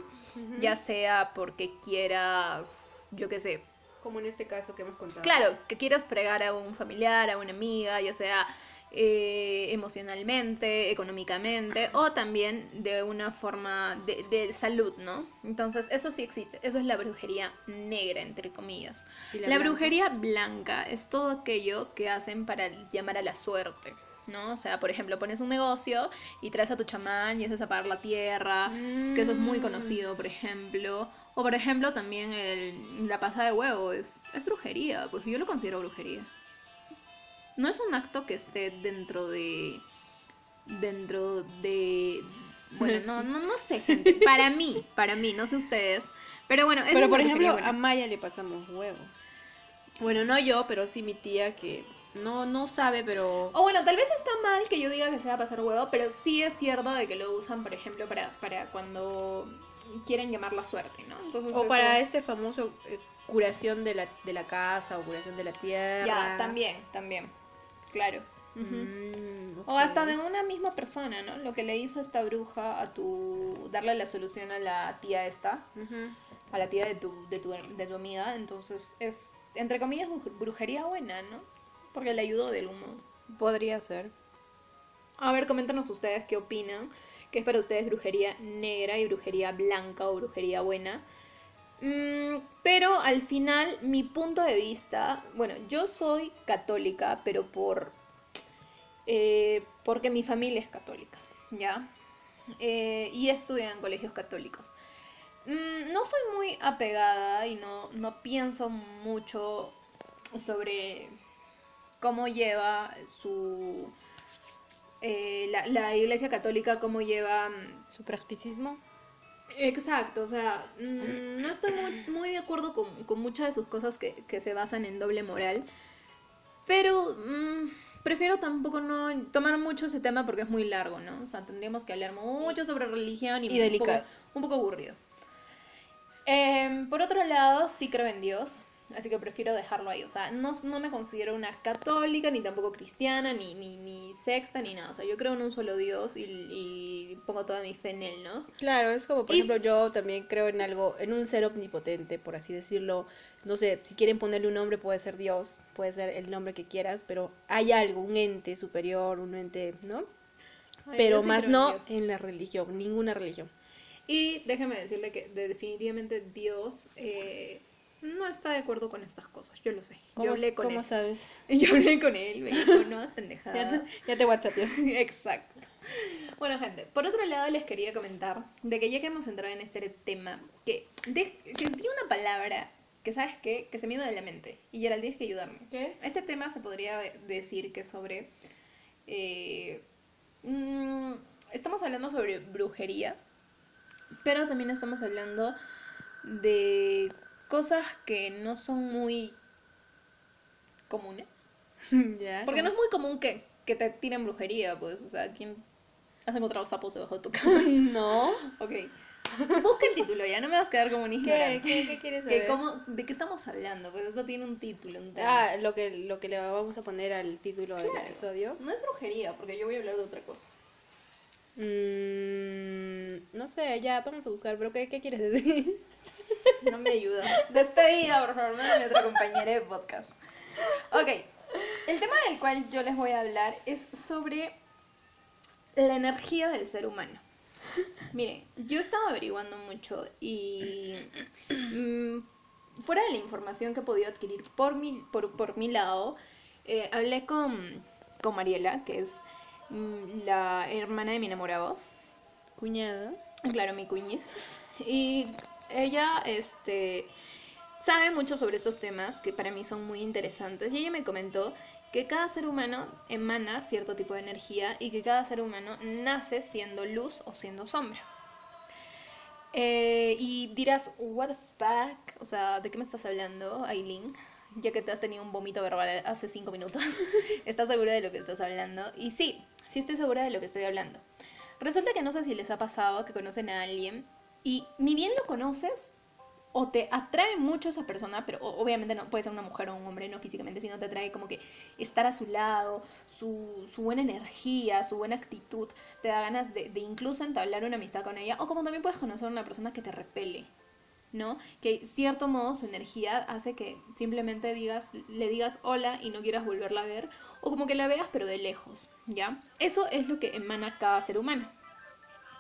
Ya sea porque quieras, yo qué sé, Como en este caso que hemos contado. Claro, que quieras fregar a un familiar, a una amiga, ya sea eh, emocionalmente, económicamente o también de una forma de, de salud, ¿no? Entonces, eso sí existe. Eso es la brujería negra, entre comillas. ¿Y La, la blanca? brujería blanca es todo aquello que hacen para llamar a la suerte. ¿No? O sea, por ejemplo, pones un negocio y traes a tu chamán y haces a pagar la tierra, que eso es muy Mm. conocido, por ejemplo. O por ejemplo, también el- la pasada de huevo es, es brujería, pues yo lo considero brujería. No es un acto que esté dentro de. dentro de. Bueno, no, no, no sé, gente. Para mí, para mí, no sé ustedes. Pero bueno, Pero por ejemplo, brujería a. Maya le pasamos huevo. Bueno, no yo, pero sí mi tía que no, no sabe, pero... O bueno, tal vez está mal que yo diga que sea pasar huevo, pero sí es cierto de que lo usan, por ejemplo, para, para cuando quieren llamar la suerte, ¿no? Entonces O eso- para este famoso eh, curación de la, de la casa o curación de la tierra. Ya, también, también. Claro. Mm, O hasta de una misma persona, ¿no? Lo que le hizo esta bruja a tu... darle la solución a la tía esta, a la tía de tu, de tu, de tu amiga, entonces es, entre comillas, bru- brujería buena, ¿no? Porque le ayudó de algún modo. Podría ser. A ver, coméntanos ustedes qué opinan, qué es para ustedes brujería negra y brujería blanca o brujería buena. Mm, pero al final, mi punto de vista, bueno, yo soy católica, pero por... eh, porque mi familia es católica, ¿ya? Eh, y estudié en colegios católicos. Mm, no soy muy apegada y no, no pienso mucho sobre cómo lleva su... eh, la, la iglesia católica, cómo lleva... mm, ¿Su practicismo? Exacto, o sea, mm, no estoy muy, muy de acuerdo con, con muchas de sus cosas que, que se basan en doble moral, pero mm, prefiero tampoco no tomar mucho ese tema porque es muy largo, ¿no? O sea, tendríamos que hablar mucho sobre religión y, Y un, delicado. poco, un poco aburrido. Em, por otro lado, sí creo en Dios, así que prefiero dejarlo ahí. O sea, no, no me considero una católica, ni tampoco cristiana, ni, ni, ni sexta, ni nada. O sea, yo creo en un solo Dios y, y pongo toda mi fe en él, ¿no? Claro, es como, por Y ejemplo, yo también creo en algo, en un ser omnipotente, por así decirlo. No sé, si quieren ponerle un nombre, puede ser Dios, puede ser el nombre que quieras, pero hay algo, un ente superior, un ente, ¿no? Ay, pero sí más en no Dios. en la religión, ninguna religión. Y déjeme decirle que de- definitivamente Dios eh, no está de acuerdo con estas cosas. Yo lo sé. ¿Cómo, yo hablé con cómo él. sabes? (laughs) Yo hablé con él, me dijo, no, es (laughs) Ya pendejada. te, ya te WhatsApp. (laughs) Exacto. Bueno, gente, por otro lado les quería comentar de que ya que hemos entrado en este tema, que, de, que una palabra que, ¿sabes qué? Que se me ha ido de la mente. Y Gerald, tienes que ayudarme. ¿Qué? Este tema se podría de- decir que sobre... eh, mm, estamos hablando sobre brujería, pero también estamos hablando de cosas que no son muy comunes. (laughs) ya. Porque no es muy común que, que te tiren brujería, pues, o sea, ¿quién has encontrado sapos debajo de tu casa? (laughs) No. ok. Busca el título, ya no me vas a quedar como un ¿Qué, ignorante. qué, qué quieres Que saber? cómo- ¿De qué estamos hablando? Pues esto tiene un título, un tema. Ah, lo que, lo que le vamos a poner al título del episodio. No es brujería, porque yo voy a hablar de otra cosa. Mm, no sé, ya vamos a buscar, pero ¿qué, qué quieres decir? (laughs) No me ayuda. Despedida, por favor, mándame otra compañera de podcast. Ok, el tema del cual yo les voy a hablar es sobre la energía del ser humano. Miren, yo estaba averiguando mucho y mm, fuera de la información que he podido adquirir por mi, por, por mi lado, eh, hablé con, con Mariela, que es mm, la hermana de mi enamorado. Cuñada. Claro, mi cuñiz. Y ella, este, sabe mucho sobre estos temas que para mí son muy interesantes. Y ella me comentó que cada ser humano emana cierto tipo de energía y que cada ser humano nace siendo luz o siendo sombra. Eh, y dirás, what the fuck, o sea, ¿de qué me estás hablando, Aileen? Ya que te has tenido un vómito verbal hace cinco minutos. (laughs) ¿Estás segura de lo que estás hablando? Y sí, sí estoy segura de lo que estoy hablando. Resulta que no sé si les ha pasado que conocen a alguien y ni bien lo conoces o te atrae mucho esa persona, pero obviamente no puede ser una mujer o un hombre, no físicamente, sino te atrae como que estar a su lado, su, su buena energía, su buena actitud, te da ganas de, de incluso entablar una amistad con ella, o como también puedes conocer a una persona que te repele, ¿no? Que cierto modo su energía hace que simplemente digas, le digas hola y no quieras volverla a ver, o como que la veas pero de lejos, ¿ya? Eso es lo que emana cada ser humano.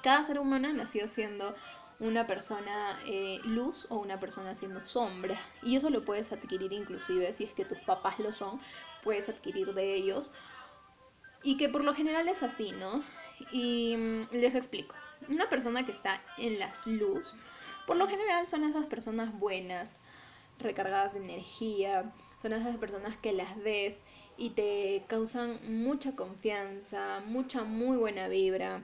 Cada ser humano nació siendo una persona eh, luz o una persona siendo sombra. Y eso lo puedes adquirir inclusive si es que tus papás lo son, puedes adquirir de ellos. Y que por lo general es así, ¿no? Y mm, les explico. Una persona que está en las luz, por lo general son esas personas buenas, recargadas de energía, son esas personas que las ves y te causan mucha confianza, mucha muy buena vibra.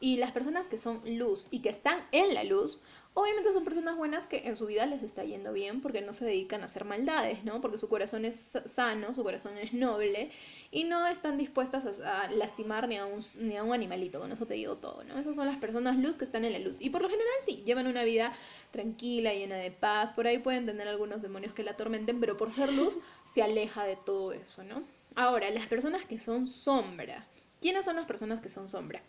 Y las personas que son luz y que están en la luz, obviamente son personas buenas que en su vida les está yendo bien porque no se dedican a hacer maldades, ¿no? Porque su corazón es sa- sano, su corazón es noble y no están dispuestas a, a lastimar ni a, un, ni a un animalito, con eso te digo todo, ¿no? Esas son las personas luz que están en la luz. Y por lo general sí, llevan una vida tranquila, llena de paz, por ahí pueden tener algunos demonios que la atormenten, pero por ser luz se aleja de todo eso, ¿no? Ahora, las personas que son sombra. ¿Quiénes son las personas que son sombra?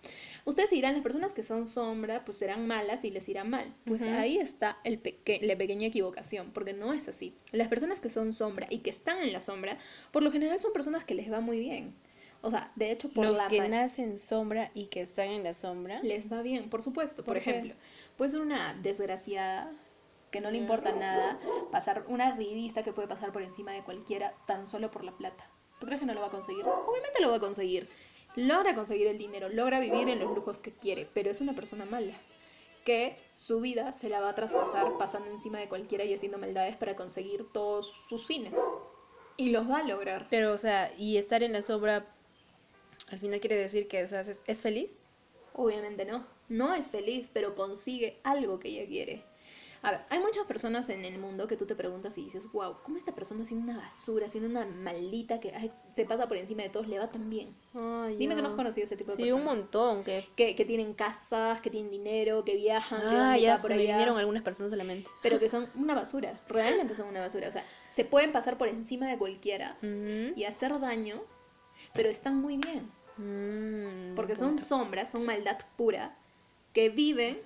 Ustedes dirán, las personas que son sombra, pues serán malas y les irá mal. Pues Ujú. ahí está el peque- la pequeña equivocación, porque no es así. Las personas que son sombra y que están en la sombra, por lo general son personas que les va muy bien. O sea, de hecho, por Los la que nacen sombra y que están en la sombra. les va bien, por supuesto. Por, ¿Por ejemplo, puede ser una desgraciada que no le importa nada, pasar una revista que puede pasar por encima de cualquiera tan solo por la plata. ¿Tú crees que no lo va a conseguir? Obviamente lo va a conseguir. Logra conseguir el dinero, logra vivir en los lujos que quiere, pero es una persona mala que su vida se la va a traspasar pasando encima de cualquiera y haciendo maldades para conseguir todos sus fines. Y los va a lograr. Pero, o sea, y estar en la sombra, al final quiere decir que, o sea, es, es feliz. Obviamente no. No es feliz, pero consigue algo que ella quiere. A ver, hay muchas personas en el mundo que tú te preguntas y dices, wow, ¿cómo esta persona siendo una basura, siendo una maldita que ay, se pasa por encima de todos, le va tan bien? Dime que no has conocido ese tipo de Sí, personas. un montón. Que... Que, que tienen casas, que tienen dinero, que viajan, Ah, ya acá se por me vinieron algunas personas a la mente. pero que son una basura, realmente son una basura. O sea, se pueden pasar por encima de cualquiera y hacer daño, pero están muy bien. Mm, Porque son sombras, son maldad pura, que viven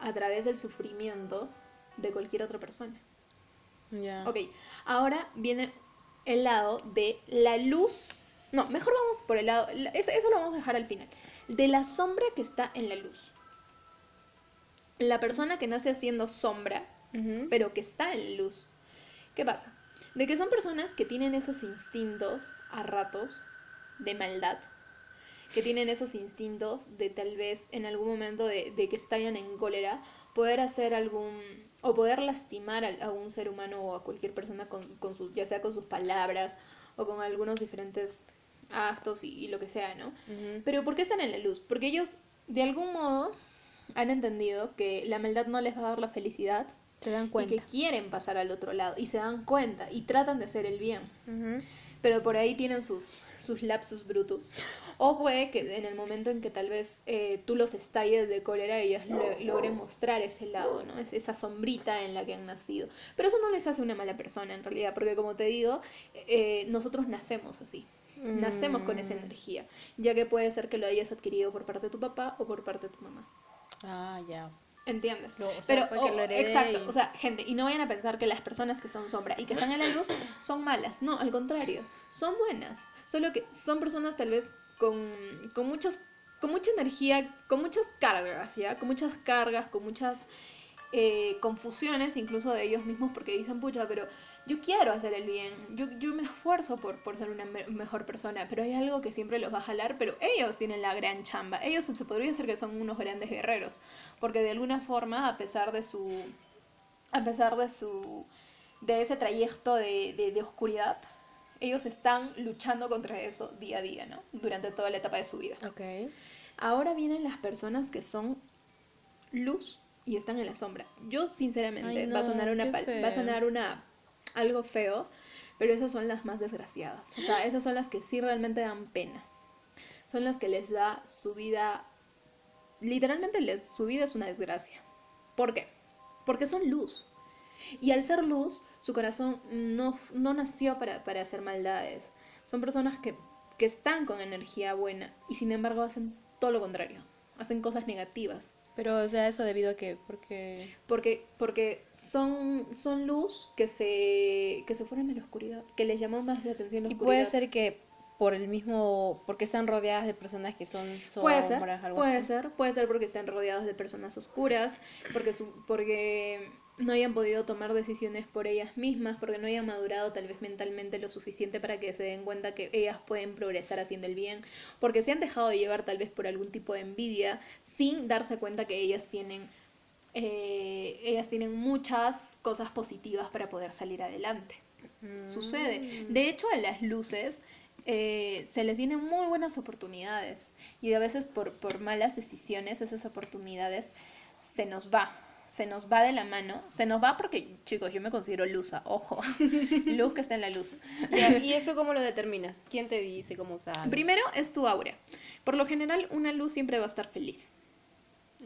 a través del sufrimiento de cualquier otra persona. Ya. Ok, ahora viene el lado de la luz. No, mejor vamos por el lado. la- Eso, lo vamos a dejar al final. De la sombra que está en la luz. La persona que nace haciendo sombra, pero que está en la luz. ¿Qué pasa? De que son personas que tienen esos instintos a ratos de maldad, que tienen esos instintos de tal vez en algún momento de, de que estallan en cólera, poder hacer algún o poder lastimar a, a un ser humano o a cualquier persona con, con sus, ya sea con sus palabras o con algunos diferentes actos y, y lo que sea, ¿no? Pero ¿por qué están en la luz? Porque ellos de algún modo han entendido que la maldad no les va a dar la felicidad Se dan y cuenta. que quieren pasar al otro lado y se dan cuenta y tratan de hacer el bien. Pero por ahí tienen sus, sus lapsus brutus. O puede que en el momento en que tal vez eh, tú los estalles de cólera, ellos lo- logren mostrar ese lado, ¿no? Es esa sombrita en la que han nacido. Pero eso no les hace una mala persona en realidad, porque como te digo, eh, nosotros nacemos así. Nacemos con esa Mm. energía, ya que puede ser que lo hayas adquirido por parte de tu papá o por parte de tu mamá. Ah, ya. ¿Entiendes? Lo- o sea, Pero, porque o- lo heredé exacto, y- o sea, gente, y no vayan a pensar que las personas que son sombra y que están en la luz son malas. No, al contrario, son buenas. Solo que son personas tal vez con, con muchas, con mucha energía, con muchas cargas, ¿ya? Con muchas cargas, con muchas eh, confusiones incluso de ellos mismos porque dicen, pucha, pero yo quiero hacer el bien, yo, yo me esfuerzo por, por ser una me- mejor persona, pero hay algo que siempre los va a jalar, pero ellos tienen la gran chamba, ellos se podría decir que son unos grandes guerreros, porque de alguna forma, a pesar de su, a pesar de su, de ese trayecto de, de, de oscuridad, ellos están luchando contra eso día a día, ¿no? Durante toda la etapa de su vida. Ok. Ahora vienen las personas que son luz y están en la sombra. Yo sinceramente Ay, va a sonar una va a sonar una algo feo, pero esas son las más desgraciadas. O sea, esas son las que sí realmente dan pena. Son las que les da su vida literalmente les su vida es una desgracia. ¿Por qué? Porque son luz. Y al ser luz, su corazón no, no nació para, para hacer maldades. Son personas que, que están con energía buena y sin embargo hacen todo lo contrario. Hacen cosas negativas. Pero, o sea, eso debido a que, porque... Porque, porque son, son luz que se, que se fueron a la oscuridad. Que les llamó más la atención la Y oscuridad. puede ser que por el mismo, porque están rodeadas de personas que son Puede sombras, ser, algo puede así. ser, puede ser porque estén rodeados de personas oscuras, porque, su- porque no hayan podido tomar decisiones por ellas mismas, porque no hayan madurado tal vez mentalmente lo suficiente para que se den cuenta que ellas pueden progresar haciendo el bien, porque se han dejado de llevar tal vez por algún tipo de envidia sin darse cuenta que ellas tienen, eh, ellas tienen muchas cosas positivas para poder salir adelante sucede. Mm. De hecho, a las luces eh, se les tienen muy buenas oportunidades y a veces por, por malas decisiones esas oportunidades se nos va. Se nos va de la mano, se nos va porque, chicos, yo me considero luza, ojo, (laughs) luz que está en la luz. ¿Y eso cómo lo determinas? ¿Quién te dice cómo sabes? Primero es tu aura. Por lo general, una luz siempre va a estar feliz.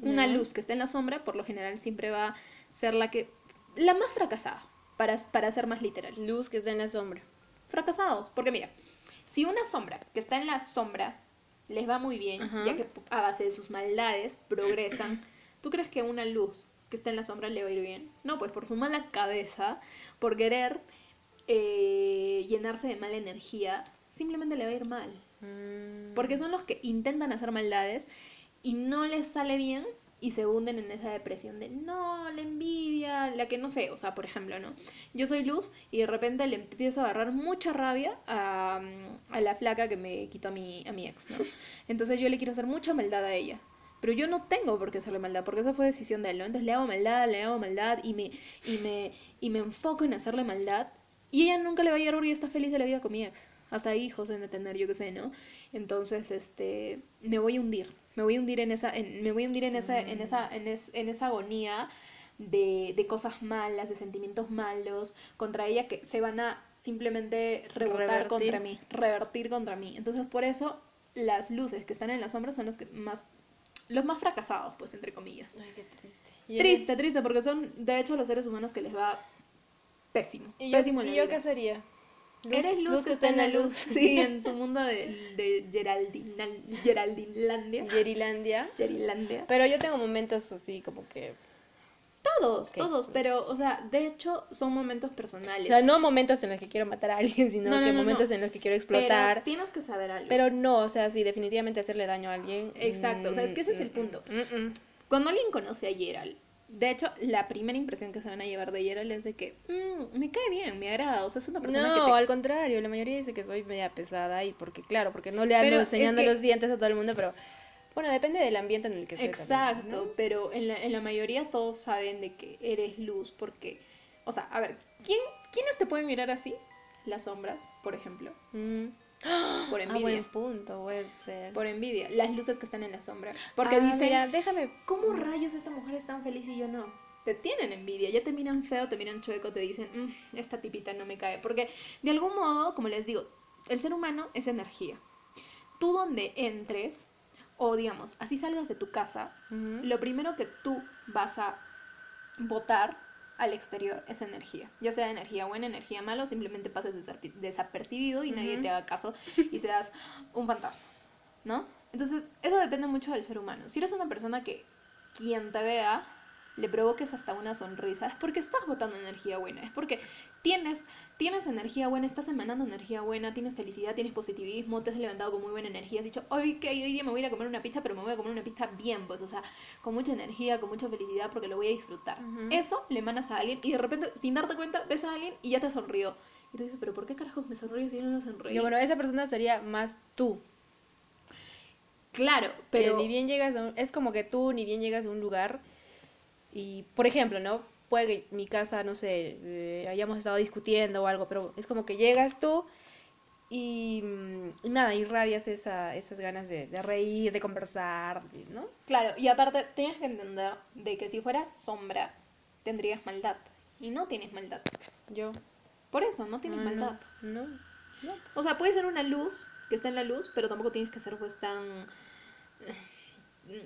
Una luz que está en la sombra, por lo general, siempre va a ser la que. la más fracasada, para, para ser más literal. Luz que está en la sombra. fracasados. Porque mira, Si una sombra que está en la sombra les va muy bien, Ajá. ya que a base de sus maldades progresan, ¿tú crees que una luz que está en la sombra le va a ir bien? No, pues por su mala cabeza, por querer eh, llenarse de mala energía, simplemente le va a ir mal. Mm. Porque son los que intentan hacer maldades y no les sale bien y se hunden en esa depresión de no, la envidia, la que no sé, o sea, por ejemplo, ¿no? Yo soy Luz y de repente le empiezo a agarrar mucha rabia a, a la flaca que me quitó a mi, a mi ex, ¿no? (laughs) Entonces yo le quiero hacer mucha maldad a ella. Pero yo no tengo por qué hacerle maldad, porque esa fue decisión de él, ¿no? Entonces le hago maldad, le hago maldad y me, y me, y me enfoco en hacerle maldad. Y ella nunca le va a llegar porque está feliz de la vida con mi ex. Hasta hijos en tener, yo qué sé, ¿no? Entonces, este, me voy a hundir. Me voy a hundir en esa, en- me voy a hundir en esa, en esa, en, es- en esa agonía de, de cosas malas, de sentimientos malos contra ella que se van a simplemente rebotar Revertir. contra mí, revertir contra mí. Entonces, por eso las luces que están en las sombras son los que más los más fracasados, pues entre comillas. Ay, qué triste. Y Triste, triste, porque son de hecho los seres humanos que les va pésimo. ¿Y yo, pésimo en la ¿y yo vida. qué sería? Eres luz, que está en la luz, (laughs) sí, en su mundo de, de Geraldinlandia. Yerilandia. Gerilandia. Pero yo tengo momentos así como que... Todos, todos, pero, o sea, de hecho son momentos personales. O sea, no momentos en los que quiero matar a alguien, sino No, no, que no, momentos en los que quiero pero explotar. tienes que saber algo. Pero no, o sea, sí, definitivamente hacerle daño a alguien. Exacto, o sea, es que ese es el mm, punto. mm, mm. Cuando alguien conoce a Gerald, de hecho, la primera impresión que se van a llevar de Gerald es de que "Mm, me cae bien, me agrada, o sea, es una persona No, que te al contrario, la mayoría dice que soy media pesada y porque, claro, porque no le ando Pero es enseñando que- los dientes a todo el mundo, pero bueno, depende del ambiente en el que esté Exacto, también, ¿no? pero en la, en la mayoría todos saben de que eres luz porque, o sea, a ver, ¿quién, ¿quiénes te pueden mirar así? Las sombras, por ejemplo, Mm. (gasps) por Ah, envidia. buen punto, puede ser. por envidia, las luces que están en la sombra. Porque Ah, dicen, mira, déjame. ¿cómo rayos esta mujer es tan feliz y yo no? Te tienen envidia, ya te miran feo, te miran chueco, te dicen, "Mm, esta tipita no me cae. Porque de algún modo, como les digo, el ser humano es energía. Tú donde entres, o digamos, así salgas de tu casa, lo primero que tú vas a botar al exterior es energía. Ya sea energía buena, energía mala, o simplemente pases desapercibido y nadie te haga caso y seas un fantasma, ¿no? Entonces, eso depende mucho del ser humano. Si eres una persona que quien te vea le provoques hasta una sonrisa, es porque estás botando energía buena, es porque tienes, tienes energía buena, estás emanando energía buena, tienes felicidad, tienes positivismo, te has levantado con muy buena energía, has dicho, hoy que hoy día me voy a ir a comer una pizza, pero me voy a comer una pizza bien, pues, o sea, con mucha energía, con mucha felicidad, porque lo voy a disfrutar. Eso le emanas a alguien y de repente, sin darte cuenta, ves a alguien y ya te sonrió. Y tú dices, pero ¿por qué carajos me sonríes si yo no lo sonrío? Y bueno, esa persona sería más tú. claro, Pero pero... ni bien llegas a un, es como que tú ni bien llegas a un lugar y, por ejemplo, ¿no? Puede que mi casa, no sé, eh, hayamos estado discutiendo o algo, pero es como que llegas tú y mm, nada, irradias esa, esas ganas de, de reír, de conversar, ¿no? Claro, y aparte tienes que entender de que si fueras sombra, tendrías maldad. Y no tienes maldad. Yo. Por eso, no tienes Ah, maldad. No, no. no. O sea, puede ser una luz que está en la luz, pero tampoco tienes que ser pues tan...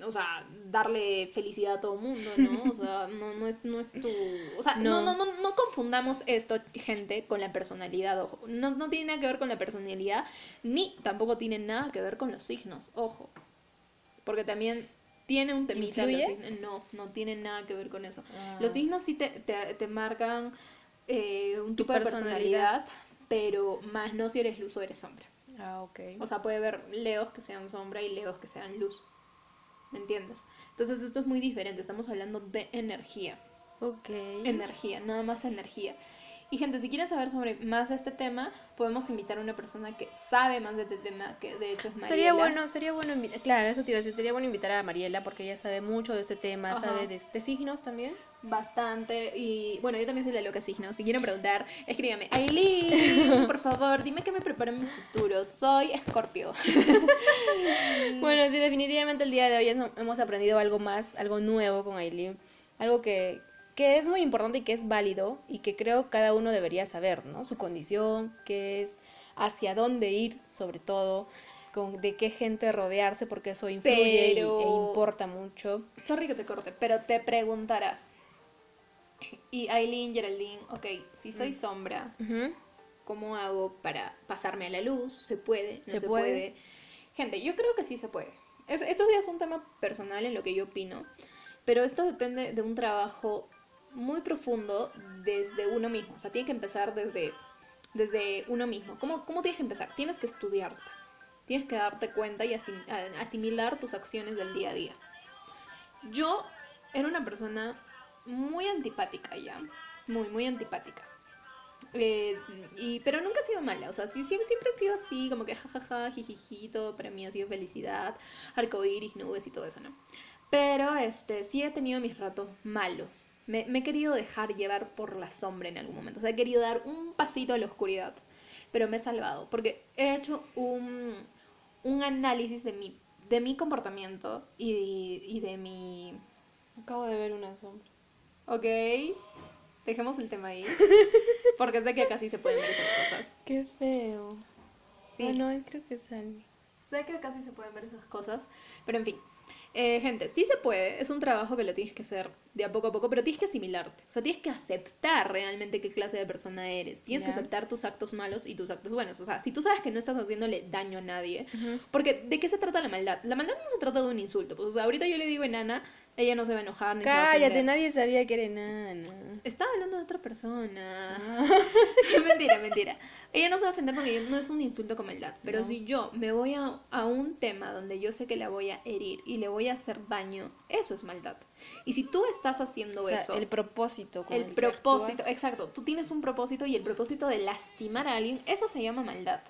O sea, darle felicidad a todo el mundo, ¿no? O sea, (laughs) no, no, es, no es tu... O sea, no. No. No, no, no, confundamos esto, gente, con la personalidad, ojo. No, no tiene nada que ver con la personalidad, ni tampoco tiene nada que ver con los signos, ojo. Porque también tiene un temita los signos. No, no tiene nada que ver con eso. Ah. Los signos sí te, te, te marcan eh, un tipo de personalidad. personalidad, pero más no si eres luz o eres sombra. Ah, ok. O sea, puede haber leos que sean sombra y leos que sean luz. ¿Me entiendes? Entonces esto es muy diferente. Estamos hablando de energía. ok. Energía, nada más energía. Y gente, si quieren saber sobre más de este tema, podemos invitar a una persona que sabe más de este tema, que de hecho es Mariela. Sería bueno, sería bueno invitar, claro, eso te iba a decir, sería bueno invitar a Mariela porque ella sabe mucho de este tema, Ajá. sabe de, de signos también. Bastante. Y bueno, yo también soy la loca signo. Si quieren preguntar, escríbame. Aileen, (laughs) por favor, dime qué me prepara en mi futuro. Soy Escorpio. (laughs) Bueno, sí, definitivamente el día de hoy hemos aprendido algo más, algo nuevo con Aileen, algo que, que es muy importante y que es válido y que creo cada uno debería saber, ¿no? Su condición, qué es, hacia dónde ir, sobre todo, con de qué gente rodearse, porque eso influye y- e importa mucho. Sorry que te corte, pero te preguntarás. Y Aileen, Geraldine, ok, si soy sombra, Ujú. ¿cómo hago para pasarme a la luz? ¿Se puede? ¿No ¿Se se, puede? puede? Gente, yo creo que sí se puede. Es- esto ya es un tema personal en lo que yo opino, pero esto depende de un trabajo muy profundo desde uno mismo. O sea, tiene que empezar desde, desde uno mismo. ¿Cómo, ¿Cómo tienes que empezar? Tienes que estudiarte. Tienes que darte cuenta y asimilar tus acciones del día a día. Yo era una persona muy antipática ya. Muy, muy antipática. Eh, y, pero nunca he sido mala, o sea, sí, siempre, siempre he sido así, como que jajaja, jijiji, todo para mí ha sido felicidad, arcoíris, nubes y todo eso, ¿no? Pero este, sí he tenido mis ratos malos. Me, me he querido dejar llevar por la sombra en algún momento. O sea, he querido dar un pasito a la oscuridad. Pero me he salvado. Porque he hecho un, un análisis de mi, de mi comportamiento y, y de mi... Acabo de ver una sombra. Ok, dejemos el tema ahí. (laughs) Porque sé que acá sí se pueden ver esas cosas. Qué feo. Sí. Ah, no, creo que. Sé que casi se pueden ver esas cosas, pero en fin. Eh, gente, sí se puede, es un trabajo que lo tienes que hacer de a poco a poco, pero tienes que asimilarte. O sea, tienes que aceptar realmente qué clase de persona eres. Tienes que aceptar tus actos malos y tus actos buenos. O sea, si tú sabes que no estás haciéndole daño a nadie, porque ¿de qué se trata la maldad? La maldad no se trata de un insulto. Pues, o sea, ahorita yo le digo enana, ella no se va a enojar ni se va a Cállate, ofender. nadie sabía que era enana. Estaba hablando de otra persona. Ah. (laughs) mentira, mentira. Ella no se va a ofender porque no es un insulto con maldad. Pero No. si yo me voy a, a un tema donde yo sé que la voy a herir y le voy a hacer daño, eso es maldad. Y si tú estás haciendo O sea, eso, el propósito. con el que propósito, exacto, tú tienes un propósito y el propósito de lastimar a alguien, eso se llama maldad.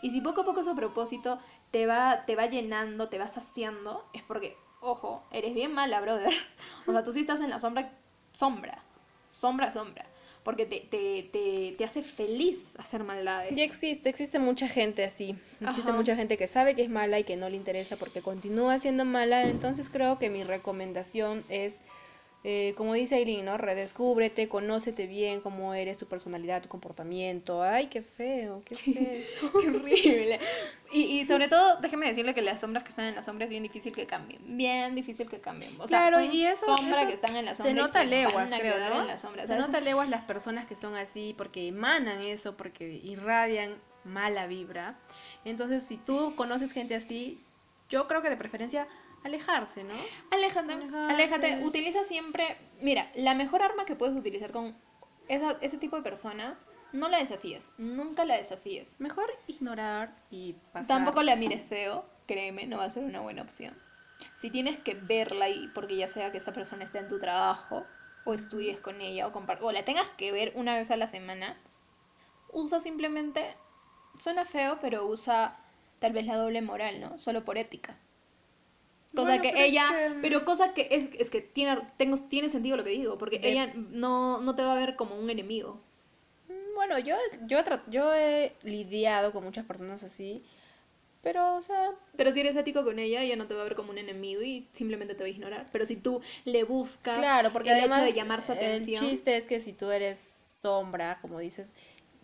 Y si poco a poco ese propósito te va, te va llenando, te va saciando, es porque, ojo, eres bien mala, brother. (laughs) O sea, tú sí estás en la sombra, sombra, sombra, sombra. Porque te, te, te, te hace feliz hacer maldades. Ya existe, existe mucha gente así. Existe Ajá. mucha gente que sabe que es mala y que no le interesa porque continúa siendo mala. Entonces creo que mi recomendación es, eh, como dice Aileen, ¿no? Redescúbrete, conócete bien cómo eres, tu personalidad, tu comportamiento. Ay, qué feo, qué feo. (laughs) Qué horrible. Y, y sobre todo, déjeme decirle que las sombras que están en la sombra es bien difícil que cambien. Bien difícil que cambien. O sea, claro, son y eso, sombra eso que están en la se sombra. y nota se leguas, creo, ¿no? en la sombra. O se nota leguas las personas que son así porque emanan eso, porque irradian mala vibra. Entonces, si tú conoces gente así, yo creo que de preferencia alejarse, ¿no? Aléjate, Alejarse. aléjate. Utiliza siempre. Mira, la mejor arma que puedes utilizar con esa- ese tipo de personas, no la desafíes. Nunca la desafíes. Mejor ignorar y pasar. Tampoco la mires feo, créeme, no va a ser una buena opción. Si tienes que verla y porque ya sea que esa persona esté en tu trabajo o estudies con ella o, o la tengas que ver una vez a la semana, usa simplemente, suena feo, pero usa tal vez la doble moral, ¿no? Solo por ética. Cosa Bueno, que pero es ella, que- pero cosa que es, es que tiene, tengo, tiene sentido lo que digo, porque De- ella no, no te va a ver como un enemigo. Mm, Bueno, yo, yo, yo he lidiado con muchas personas así, pero, o sea, Pero si eres ético con ella, ella no te va a ver como un enemigo y simplemente te va a ignorar. Pero si tú le buscas claro, porque el además hecho de llamar su atención, el chiste es que si tú eres sombra, como dices,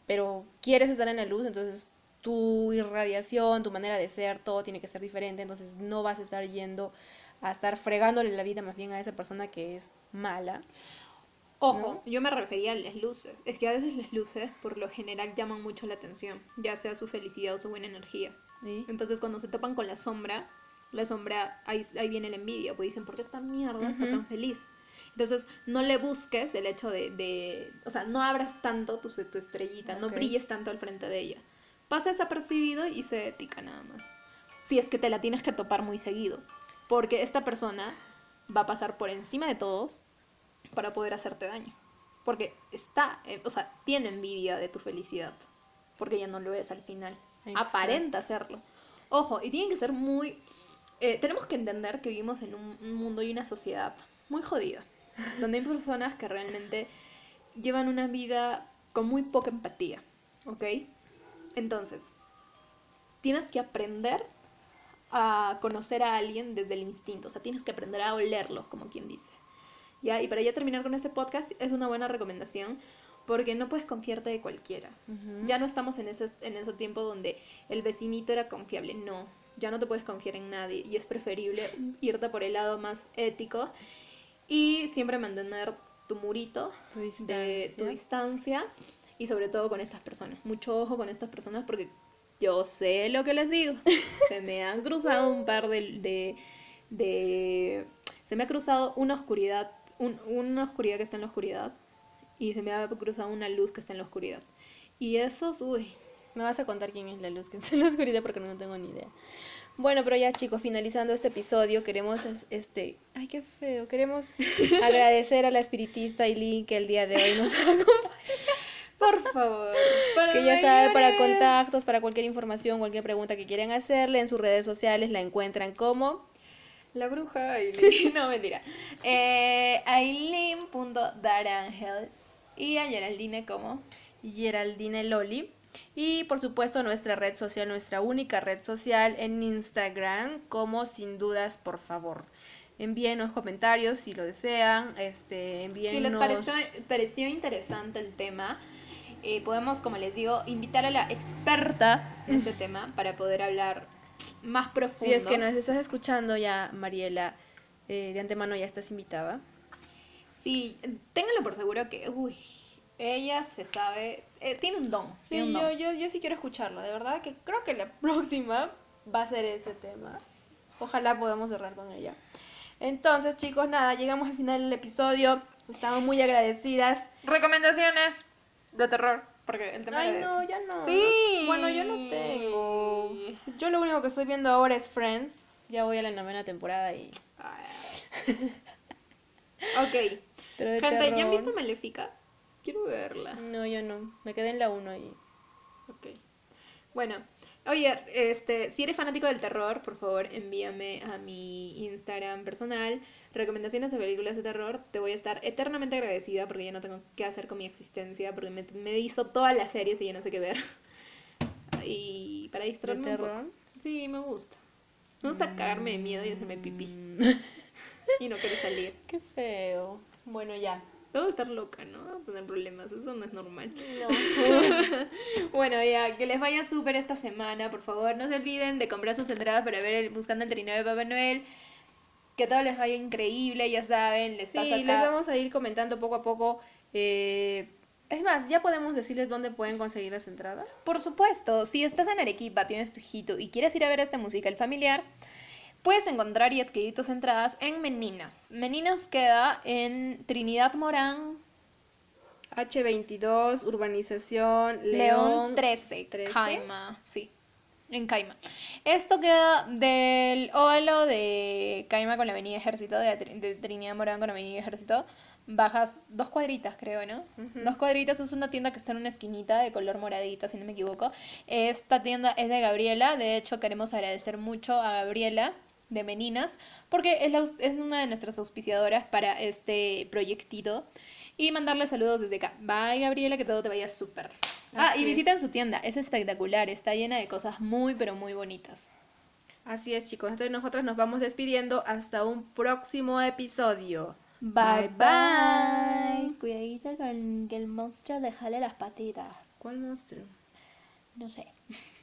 pero quieres estar en la luz, entonces tu irradiación, tu manera de ser, todo tiene que ser diferente, entonces no vas a estar yendo a estar fregándole la vida más bien a esa persona que es mala. ojo, yo me refería a las luces. Es que a veces las luces, por lo general, llaman mucho la atención, ya sea su felicidad o su buena energía. ¿sí? Entonces, cuando se topan con la sombra, la sombra, ahí, ahí viene la envidia, pues dicen, ¿por qué esta mierda está tan feliz? Entonces, no le busques el hecho de, de- o sea, no abras tanto tu, tu estrellita, no brilles tanto al frente de ella. Pasa desapercibido y se ética nada más. Si es que te la tienes que topar muy seguido. Porque esta persona va a pasar por encima de todos para poder hacerte daño. Porque está, eh, o sea, tiene envidia de tu felicidad. Porque ya no lo es al final. Exacto. Aparenta hacerlo. Ojo, y tiene que ser muy... eh, tenemos que entender que vivimos en un, un mundo y una sociedad muy jodida. (laughs) Donde hay personas que realmente llevan una vida con muy poca empatía. ¿Ok? Entonces, tienes que aprender a conocer a alguien desde el instinto. O sea, tienes que aprender a olerlos, como quien dice. ¿Ya? Y para ya terminar con este podcast, es una buena recomendación porque no puedes confiarte de cualquiera. Ya no estamos en ese, en ese tiempo donde el vecinito era confiable. No, ya no te puedes confiar en nadie y es preferible irte por el lado más ético y siempre mantener tu murito Tu de tu distancia. Y sobre todo con estas personas. Mucho ojo con estas personas porque yo sé lo que les digo. (laughs) Se me han cruzado un par de... de, de- se me ha cruzado una oscuridad, un- una oscuridad que está en la oscuridad. Y se me ha cruzado una luz que está en la oscuridad. Y esos, uy, Me vas a contar quién es la luz que está en la oscuridad porque no tengo ni idea. Bueno, pero ya chicos, finalizando este episodio, queremos, es- este, ay, qué feo, queremos (laughs) agradecer a la espiritista Eileen que el día de hoy nos (laughs) acompaña. Por favor. para que ya sabe, para contactos, para cualquier información, cualquier pregunta que quieran hacerle en sus redes sociales, la encuentran como La bruja Aileen. (laughs) No, mentira. Eh, Aileen.darangel. Y a Geraldine como. Geraldine Loli. Y por supuesto nuestra red social, nuestra única red social en Instagram, como sin dudas, por favor. Envíenos comentarios si lo desean, este, envíenos... Si les pareció, pareció interesante el tema, eh, podemos, como les digo, invitar a la experta en este tema para poder hablar más profundo. Si es que nos estás escuchando ya, Mariela, eh, de antemano ya estás invitada. Sí, ténganlo por seguro que, uy, ella se sabe, eh, tiene un don. Sí, tiene un yo, don. yo, yo sí quiero escucharlo, de verdad que creo que la (laughs) próxima va a ser ese tema. Ojalá podamos cerrar con ella. Entonces, chicos, nada, llegamos al final del episodio. Estamos muy agradecidas. Recomendaciones de terror, porque el tema Ay, no, ya no. Sí. Bueno, yo no tengo. Yo lo único que estoy viendo ahora es Friends. Ya voy a la novena temporada y. ok. (laughs) Pero de Gente, ¿ya han visto Maléfica? Quiero verla. No, yo no. Me quedé en la 1 y. Ok. Bueno, oye, este, si eres fanático del terror, por favor envíame a mi Instagram personal recomendaciones de películas de terror. Te voy a estar eternamente agradecida porque ya no tengo qué hacer con mi existencia, porque me, me hizo todas las series y ya no sé qué ver. (laughs) Y para ¿De distraerme un poco. Sí, me gusta. Me gusta cagarme de miedo y hacerme pipí. Mm, (laughs) Y no quiero salir. Qué feo. Bueno, ya. Debo estar loca, ¿no? A tener problemas, eso no es normal. No. (laughs) Bueno, ya, que les vaya súper esta semana, por favor. No se olviden de comprar sus entradas para ver el Buscando el Trineo de Papá Noel. Que todo les vaya increíble, ya saben. Les Sí, acá. les vamos a ir comentando poco a poco. eh, es más, ya podemos decirles dónde pueden conseguir las entradas. Por supuesto, si estás en Arequipa, tienes tu hijito y quieres ir a ver este musical familiar, puedes encontrar y adquirir tus entradas en Meninas. Meninas queda en Trinidad Morán, H22, urbanización, León, León, 13, 13. Caima, sí, en Caima. Esto queda del óvalo de Caima con la avenida Ejército, de, de Trinidad Morán con la avenida Ejército. Bajas dos cuadritas, creo, ¿no? Dos cuadritas es una tienda que está en una esquinita de color moradita, si no me equivoco. Esta tienda es de Gabriela, de hecho queremos agradecer mucho a Gabriela de Meninas, porque es, la- es una de nuestras auspiciadoras para este proyectito. Y mandarle saludos desde acá. Bye, Gabriela, que todo te vaya súper. Ah, y visiten su tienda, es espectacular, está llena de cosas muy, pero muy bonitas. Así es, chicos. Entonces nosotros nos vamos despidiendo hasta un próximo episodio. Bye, Bye, bye. Cuidadito con que el monstruo déjale las patitas. ¿Cuál monstruo? No sé. (laughs)